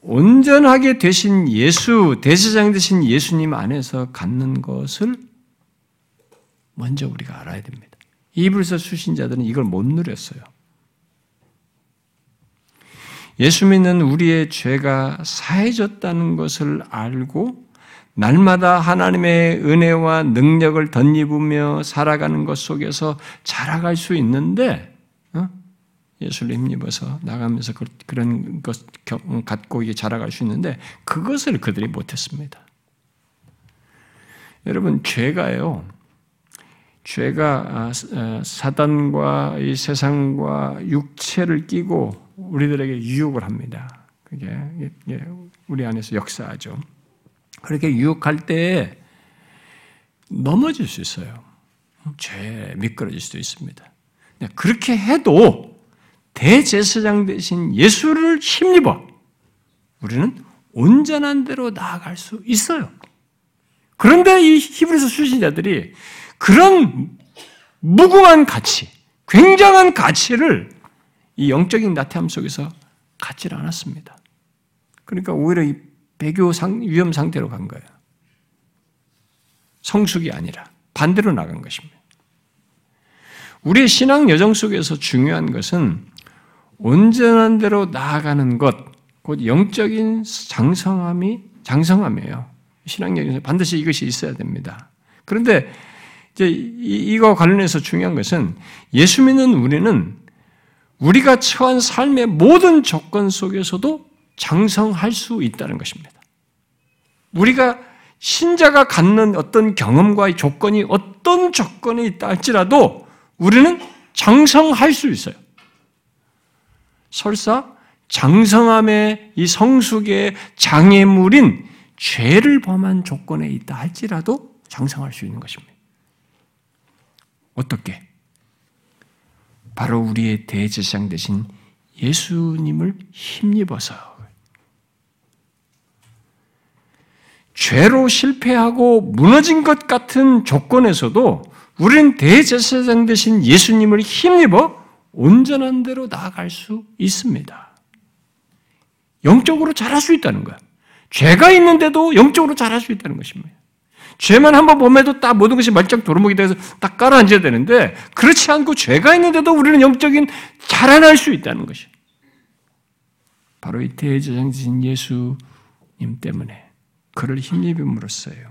온전하게 되신 예수, 대세장 되신 예수님 안에서 갖는 것을 먼저 우리가 알아야 됩니다. 이불서 수신자들은 이걸 못 누렸어요. 예수 믿는 우리의 죄가 사해졌다는 것을 알고 날마다 하나님의 은혜와 능력을 덧입으며 살아가는 것 속에서 자라갈 수 있는데 어? 예수를 힘입어서 나가면서 그, 그런 것 갖고 자라갈 수 있는데 그것을 그들이 못했습니다. 여러분 죄가요. 죄가 아, 아, 사단과 이 세상과 육체를 끼고 우리들에게 유혹을 합니다. 그게 우리 안에서 역사하죠. 그렇게 유혹할 때 넘어질 수 있어요. 죄 미끄러질 수도 있습니다. 그렇게 해도 대제사장 대신 예수를 힘입어 우리는 온전한 대로 나아갈 수 있어요. 그런데 이 히브리서 수신자들이 그런 무궁한 가치, 굉장한 가치를 이 영적인 나태함 속에서 갖지를 않았습니다. 그러니까 오히려 이 배교 상, 위험 상태로 간 거예요. 성숙이 아니라 반대로 나간 것입니다. 우리의 신앙 여정 속에서 중요한 것은 온전한 대로 나아가는 것, 곧 영적인 장성함이 장성함이에요. 신앙 여정에서 반드시 이것이 있어야 됩니다. 그런데 이제 이거 관련해서 중요한 것은 예수 믿는 우리는 우리가 처한 삶의 모든 조건 속에서도 장성할 수 있다는 것입니다. 우리가 신자가 갖는 어떤 경험과 조건이 어떤 조건이 있다 할지라도 우리는 장성할 수 있어요. 설사 장성함의 이 성숙의 장애물인 죄를 범한 조건에 있다 할지라도 장성할 수 있는 것입니다. 어떻게? 바로 우리의 대제사장 대신 예수님을 힘입어서 죄로 실패하고 무너진 것 같은 조건에서도 우리는 대제사장 대신 예수님을 힘입어 온전한 대로 나아갈 수 있습니다. 영적으로 잘할 수 있다는 거야. 죄가 있는데도 영적으로 잘할 수 있다는 것입니다. 죄만 한번 범해도 딱 모든 것이 말짱 도루묵이 돼서 딱 깔아앉아야 되는데 그렇지 않고 죄가 있는데도 우리는 영적인 자라날 수 있다는 것이 바로 이 대제장신 예수님 때문에 그를 힘입음으로써요.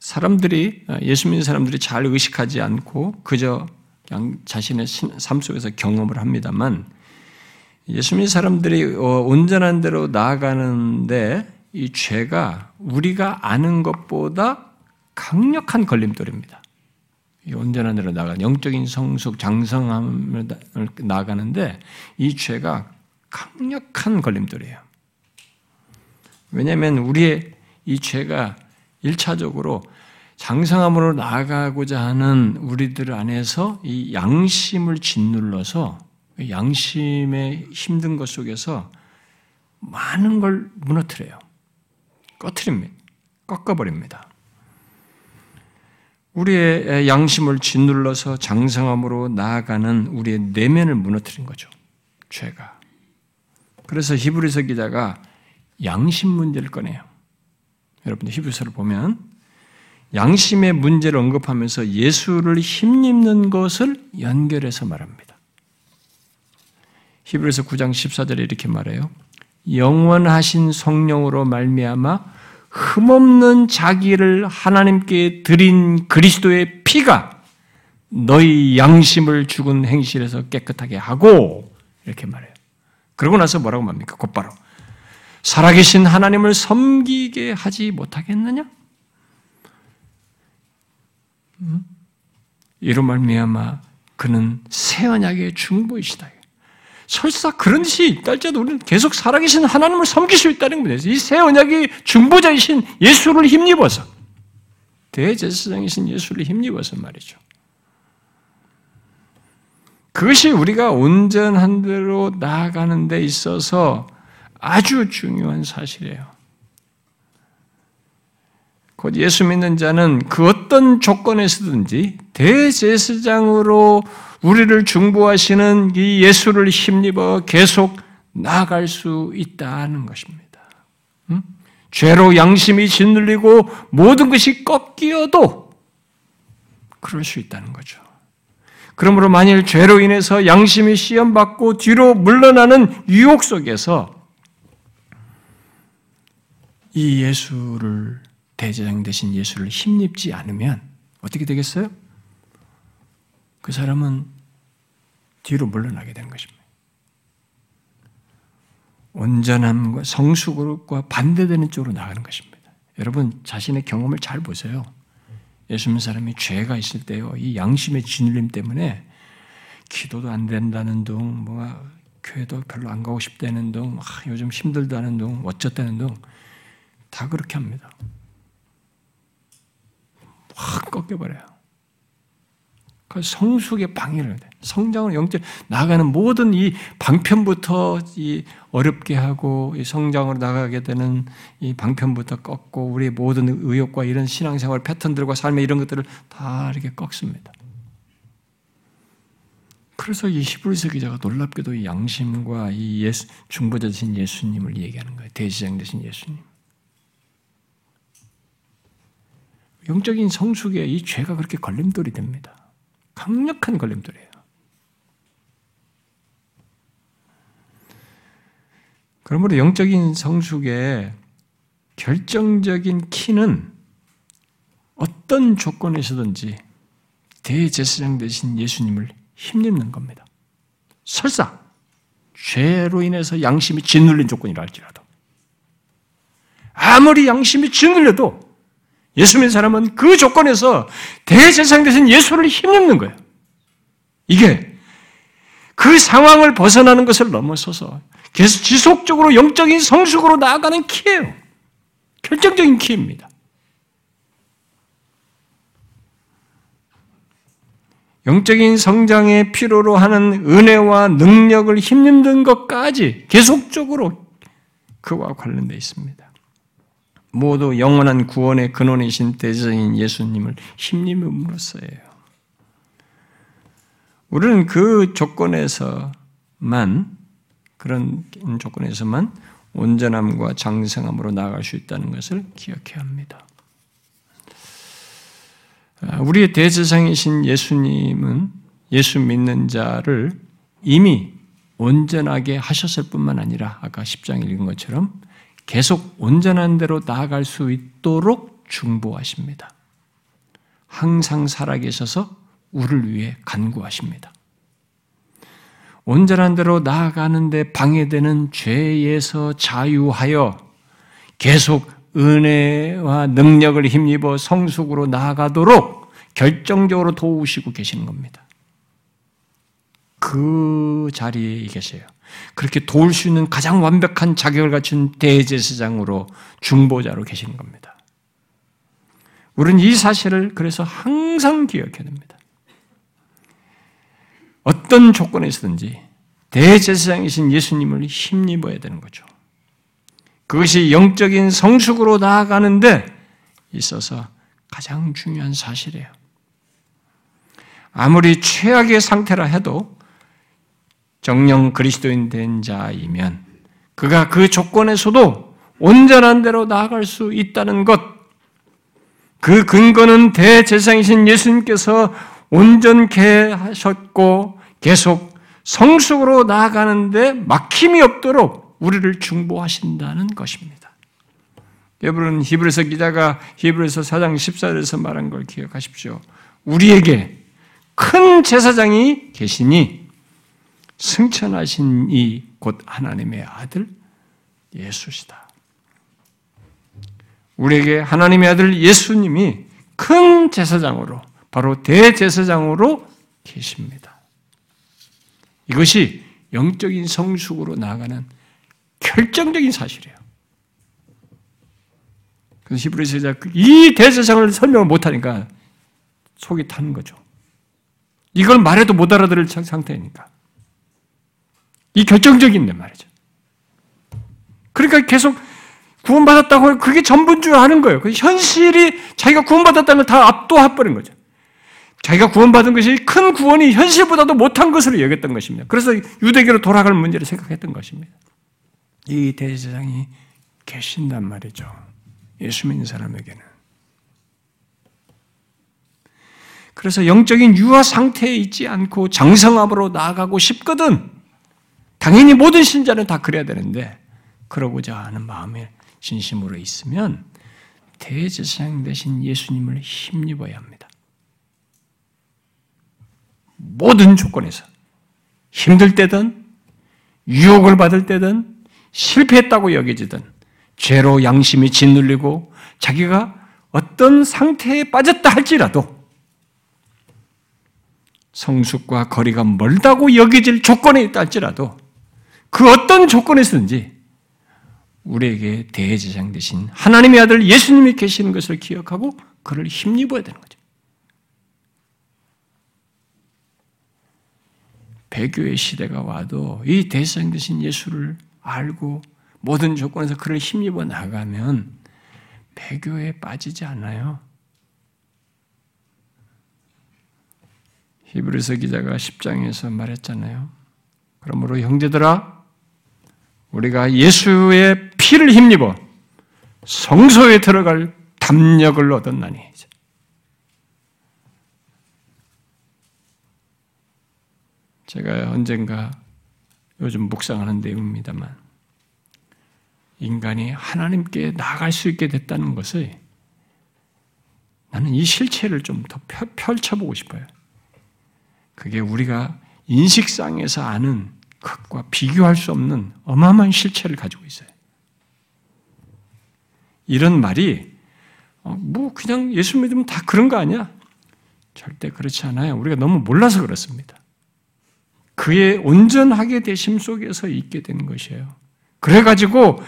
사람들이 예수 믿는 사람들이 잘 의식하지 않고 그저 그냥 자신의 삶 속에서 경험을 합니다만 예수 믿는 사람들이 어, 온전한 대로 나아가는데 이 죄가 우리가 아는 것보다 강력한 걸림돌입니다. 온전한 대로 나가 영적인 성숙 장성함을 나가는데 이 죄가 강력한 걸림돌이에요. 왜냐하면 우리의 이 죄가 일차적으로 장성함으로 나아가고자 하는 우리들 안에서 이 양심을 짓눌러서 양심의 힘든 것 속에서 많은 걸 무너뜨려요. 꺼트립니다. 꺾어버립니다. 우리의 양심을 짓눌러서 장성함으로 나아가는 우리의 내면을 무너뜨린 거죠. 죄가. 그래서 히브리서 기자가 양심 문제를 꺼내요. 여러분들 히브리서를 보면 양심의 문제를 언급하면서 예수를 힘입는 것을 연결해서 말합니다. 히브리서 9장 14절에 이렇게 말해요. 영원하신 성령으로 말미암아 흠없는 자기를 하나님께 드린 그리스도의 피가 너희 양심을 죽은 행실에서 깨끗하게 하고 이렇게 말해요. 그러고 나서 뭐라고 말합니까? 곧바로 살아계신 하나님을 섬기게 하지 못하겠느냐? 음? 이로 말미암아 그는 새 언약의 중보이시다. 설사 그런 뜻이 있다 할지라도 우리는 계속 살아계신 하나님을 섬길 수 있다는 겁니다. 이 새 언약의 중보자이신 예수를 힘입어서 대제사장이신 예수를 힘입어서 말이죠. 그것이 우리가 온전한 대로 나아가는 데 있어서 아주 중요한 사실이에요. 곧 예수 믿는 자는 그 어떤 조건에서든지 대제사장으로 우리를 중보하시는 이 예수를 힘입어 계속 나아갈 수 있다는 것입니다. 응? 죄로 양심이 짓눌리고 모든 것이 꺾이어도 그럴 수 있다는 거죠. 그러므로 만일 죄로 인해서 양심이 시험받고 뒤로 물러나는 유혹 속에서 이 예수를 대제장 대신 예수를 힘입지 않으면 어떻게 되겠어요? 그 사람은 뒤로 물러나게 되는 것입니다. 온전함과 성숙과 반대되는 쪽으로 나가는 것입니다. 여러분 자신의 경험을 잘 보세요. 예수 믿는 사람이 죄가 있을 때요, 이 양심의 진울림 때문에 기도도 안 된다는 둥, 뭐 교회도 별로 안 가고 싶다는 둥, 아, 요즘 힘들다는 둥, 어쩌다는 둥, 다 그렇게 합니다. 확 꺾여버려요. 그 성숙의 방해를 성장을 영적 나가는 모든 이 방편부터 이 어렵게 하고 이 성장으로 나가게 되는 이 방편부터 꺾고 우리 모든 의욕과 이런 신앙생활 패턴들과 삶의 이런 것들을 다 이렇게 꺾습니다. 그래서 이 히브리서 기자가 놀랍게도 이 양심과 이 예수, 중보자 되신 예수님을 얘기하는 거예요. 대지장 되신 예수님. 영적인 성숙에 이 죄가 그렇게 걸림돌이 됩니다. 강력한 걸림돌이에요. 그러므로 영적인 성숙의 결정적인 키는 어떤 조건에서든지 대제사장 되신 예수님을 힘입는 겁니다. 설사 죄로 인해서 양심이 짓눌린 조건이라 할지라도 아무리 양심이 짓눌려도 예수 믿는 사람은 그 조건에서 대제사장 되신 예수를 힘입는 거예요. 이게 그 상황을 벗어나는 것을 넘어서서 계속 지속적으로 영적인 성숙으로 나아가는 키예요. 결정적인 키입니다. 영적인 성장의 필요로 하는 은혜와 능력을 힘입는 것까지 계속적으로 그와 관련되어 있습니다. 모두 영원한 구원의 근원이신 대제인 예수님을 힘입음으로써예요. 우리는 그 조건에서만 그런 조건에서만 온전함과 장성함으로 나아갈 수 있다는 것을 기억해야 합니다. 아, 우리의 대제상이신 예수님은 예수 믿는 자를 이미 온전하게 하셨을 뿐만 아니라 아까 10장 읽은 것처럼 계속 온전한 대로 나아갈 수 있도록 중보하십니다. 항상 살아계셔서 우리를 위해 간구하십니다. 온전한 대로 나아가는데 방해되는 죄에서 자유하여 계속 은혜와 능력을 힘입어 성숙으로 나아가도록 결정적으로 도우시고 계시는 겁니다. 그 자리에 계세요. 그렇게 도울 수 있는 가장 완벽한 자격을 갖춘 대제사장으로 중보자로 계시는 겁니다. 우리는 이 사실을 그래서 항상 기억해야 됩니다. 어떤 조건에서든지 대제사장이신 예수님을 힘입어야 되는 거죠. 그것이 영적인 성숙으로 나아가는데 있어서 가장 중요한 사실이에요. 아무리 최악의 상태라 해도 정령 그리스도인 된 자이면 그가 그 조건에서도 온전한 대로 나아갈 수 있다는 것, 그 근거는 대제사장이신 예수님께서 온전케 하셨고 계속 성숙으로 나아가는데 막힘이 없도록 우리를 중보하신다는 것입니다. 여러분 히브리서 기자가 히브리서 4장 14절에서 말한 걸 기억하십시오. 우리에게 큰 제사장이 계시니 승천하신 이 곧 하나님의 아들 예수시다. 우리에게 하나님의 아들 예수님이 큰 제사장으로 바로 대제사장으로 계십니다. 이것이 영적인 성숙으로 나아가는 결정적인 사실이에요. 그래서 히브리서 이 대제사장을 설명을 못하니까 속이 타는 거죠. 이걸 말해도 못 알아들을 상태니까. 이 결정적인 데 말이죠. 그러니까 계속 구원받았다고 그게 전부인 줄 아는 거예요. 그 현실이 자기가 구원받았다는 걸 다 압도해버린 거죠. 자기가 구원받은 것이 큰 구원이 현실보다도 못한 것으로 여겼던 것입니다. 그래서 유대교로 돌아갈 문제를 생각했던 것입니다. 이 대제사장이 계신단 말이죠. 예수 믿는 사람에게는. 그래서 영적인 유아 상태에 있지 않고 장성함으로 나아가고 싶거든. 당연히 모든 신자는 다 그래야 되는데 그러고자 하는 마음에 진심으로 있으면 대제사장 대신 예수님을 힘입어야 합니다. 모든 조건에서 힘들 때든 유혹을 받을 때든 실패했다고 여겨지든 죄로 양심이 짓눌리고 자기가 어떤 상태에 빠졌다 할지라도 성숙과 거리가 멀다고 여겨질 조건에 있다 할지라도 그 어떤 조건에서든지 우리에게 대제장 대신 하나님의 아들 예수님이 계시는 것을 기억하고 그를 힘입어야 되는 거죠. 배교의 시대가 와도 이 대제장 대신 예수를 알고 모든 조건에서 그를 힘입어 나가면 배교에 빠지지 않아요. 히브리서 기자가 10장에서 말했잖아요. 그러므로 형제들아 우리가 예수의 피를 힘입어 성소에 들어갈 담력을 얻었나니 제가 언젠가 요즘 묵상하는 내용입니다만 인간이 하나님께 나갈 수 있게 됐다는 것을 나는 이 실체를 좀 더 펼쳐보고 싶어요. 그게 우리가 인식상에서 아는 것과 비교할 수 없는 어마어마한 실체를 가지고 있어요. 이런 말이 어, 뭐 그냥 예수 믿으면 다 그런 거 아니야? 절대 그렇지 않아요. 우리가 너무 몰라서 그렇습니다. 그의 온전하게 되심 속에서 있게 된 것이에요. 그래가지고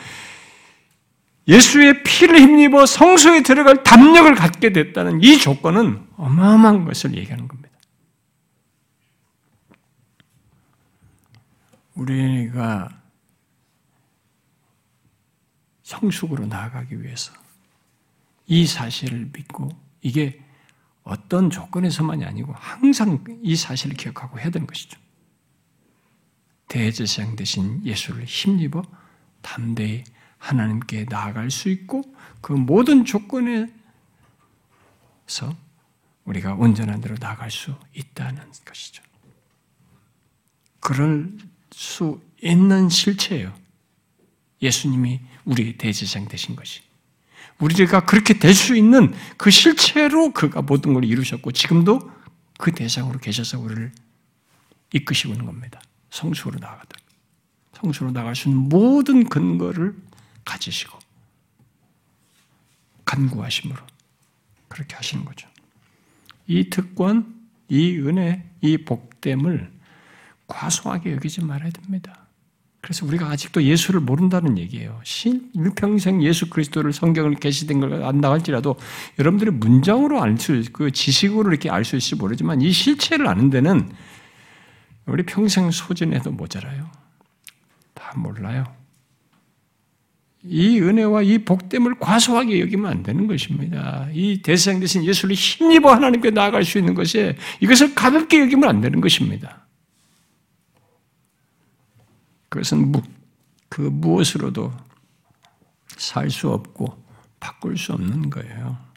예수의 피를 힘입어 성소에 들어갈 담력을 갖게 됐다는 이 조건은 어마어마한 것을 얘기하는 겁니다. 우리가 성숙으로 나아가기 위해서 이 사실을 믿고 이게 어떤 조건에서만이 아니고 항상 이 사실을 기억하고 해야 되는 것이죠. 대제사장 대신 예수를 힘입어 담대히 하나님께 나아갈 수 있고 그 모든 조건에서 우리가 온전한 대로 나아갈 수 있다는 것이죠. 그럴 수 있는 실체예요. 예수님이 우리의 대제사장 되신 것이. 우리가 그렇게 될 수 있는 그 실체로 그가 모든 걸 이루셨고 지금도 그 대상으로 계셔서 우리를 이끄시고 있는 겁니다. 성수로 나아가다. 성수로 있는 모든 근거를 가지시고 간구하심으로 그렇게 하시는 거죠. 이 특권, 이 은혜, 이 복됨을 과소하게 여기지 말아야 됩니다. 그래서 우리가 아직도 예수를 모른다는 얘기예요. 신, 일평생 예수 그리스도를 성경을 계시된 걸 안다 할지라도 여러분들이 문장으로 알 수, 그 지식으로 이렇게 알 수 있을지 모르지만 이 실체를 아는 데는 우리 평생 소진해도 모자라요. 다 몰라요. 이 은혜와 이 복됨을 과소하게 여기면 안 되는 것입니다. 이 대상 대신 예수를 힘입어 하나님께 나아갈 수 있는 것에 이것을 가볍게 여기면 안 되는 것입니다. 그것은 그 무엇으로도 살 수 없고 바꿀 수 없는 거예요.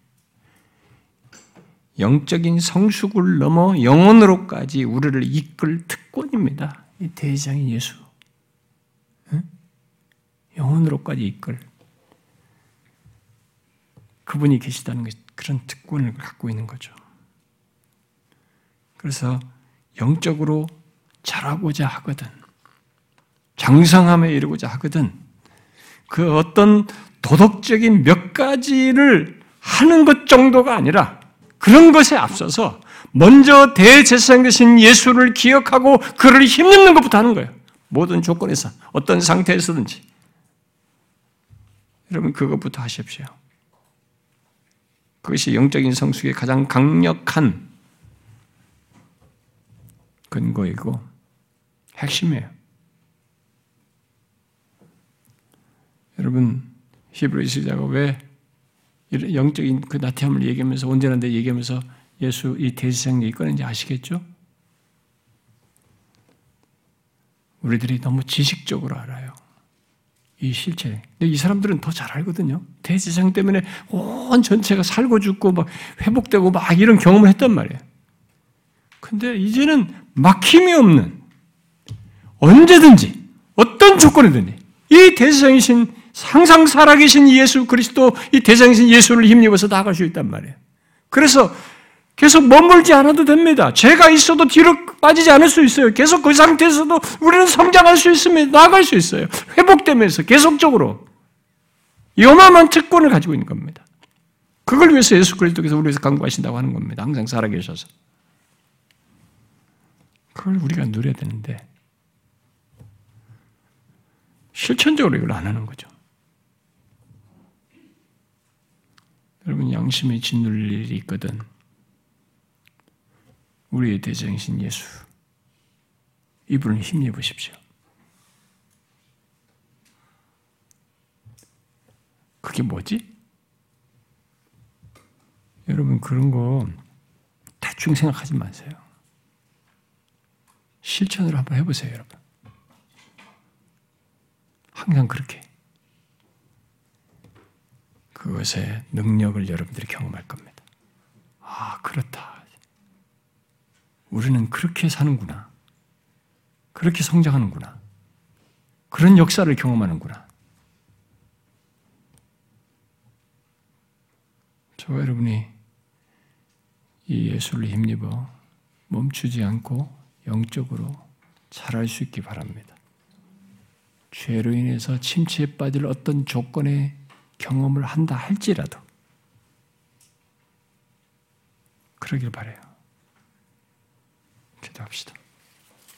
영적인 성숙을 넘어 영혼으로까지 우리를 이끌 특권입니다. 이 대장인 예수. 응? 영혼으로까지 이끌. 그분이 계시다는 그런 특권을 갖고 있는 거죠. 그래서 영적으로 자라고자 하거든, 장성함에 이르고자 하거든, 그 어떤 도덕적인 몇 가지를 하는 것 정도가 아니라 그런 것에 앞서서 먼저 대제사장 되신 예수를 기억하고 그를 힘입는 것부터 하는 거예요. 모든 조건에서 어떤 상태에서든지 여러분 그것부터 하십시오. 그것이 영적인 성숙의 가장 강력한 근거이고 핵심이에요. 여러분 히브리 시자가 왜 영적인 그 나태함을 얘기하면서 온전한 데 얘기하면서 예수 이 대지상 얘기 꺼낸지 아시겠죠? 우리들이 너무 지식적으로 알아요. 이 실체. 근데 이 사람들은 더 잘 알거든요. 대지상 때문에 온 전체가 살고 죽고 막 회복되고 막 이런 경험을 했단 말이에요. 근데 이제는 막힘이 없는 언제든지 어떤 조건이든지 이 대지상이신 항상 살아계신 예수 그리스도 이 대장이신 예수를 힘입어서 나갈 수 있단 말이에요. 그래서 계속 머물지 않아도 됩니다. 죄가 있어도 뒤로 빠지지 않을 수 있어요. 계속 그 상태에서도 우리는 성장할 수 있습니다. 나아갈 수 있어요. 회복되면서 계속적으로 요만한 특권을 가지고 있는 겁니다. 그걸 위해서 예수 그리스도께서 우리에서 강구하신다고 하는 겁니다. 항상 살아계셔서. 그걸 우리가 누려야 되는데 실천적으로 이걸 안 하는 거죠. 여러분 양심에 짓눌 일이 있거든. 우리의 대장이신 예수. 이분을 힘입으십시오. 그게 뭐지? 여러분 그런 거 대충 생각하지 마세요. 실천으로 한번 해보세요, 여러분. 항상 그렇게. 그것의 능력을 여러분들이 경험할 겁니다. 아, 그렇다. 우리는 그렇게 사는구나. 그렇게 성장하는구나. 그런 역사를 경험하는구나. 저와 여러분이 이 예수를 힘입어 멈추지 않고 영적으로 자랄 수 있기 바랍니다. 죄로 인해서 침체에 빠질 어떤 조건에 경험을 한다 할지라도 그러길 바래요. 기도합시다.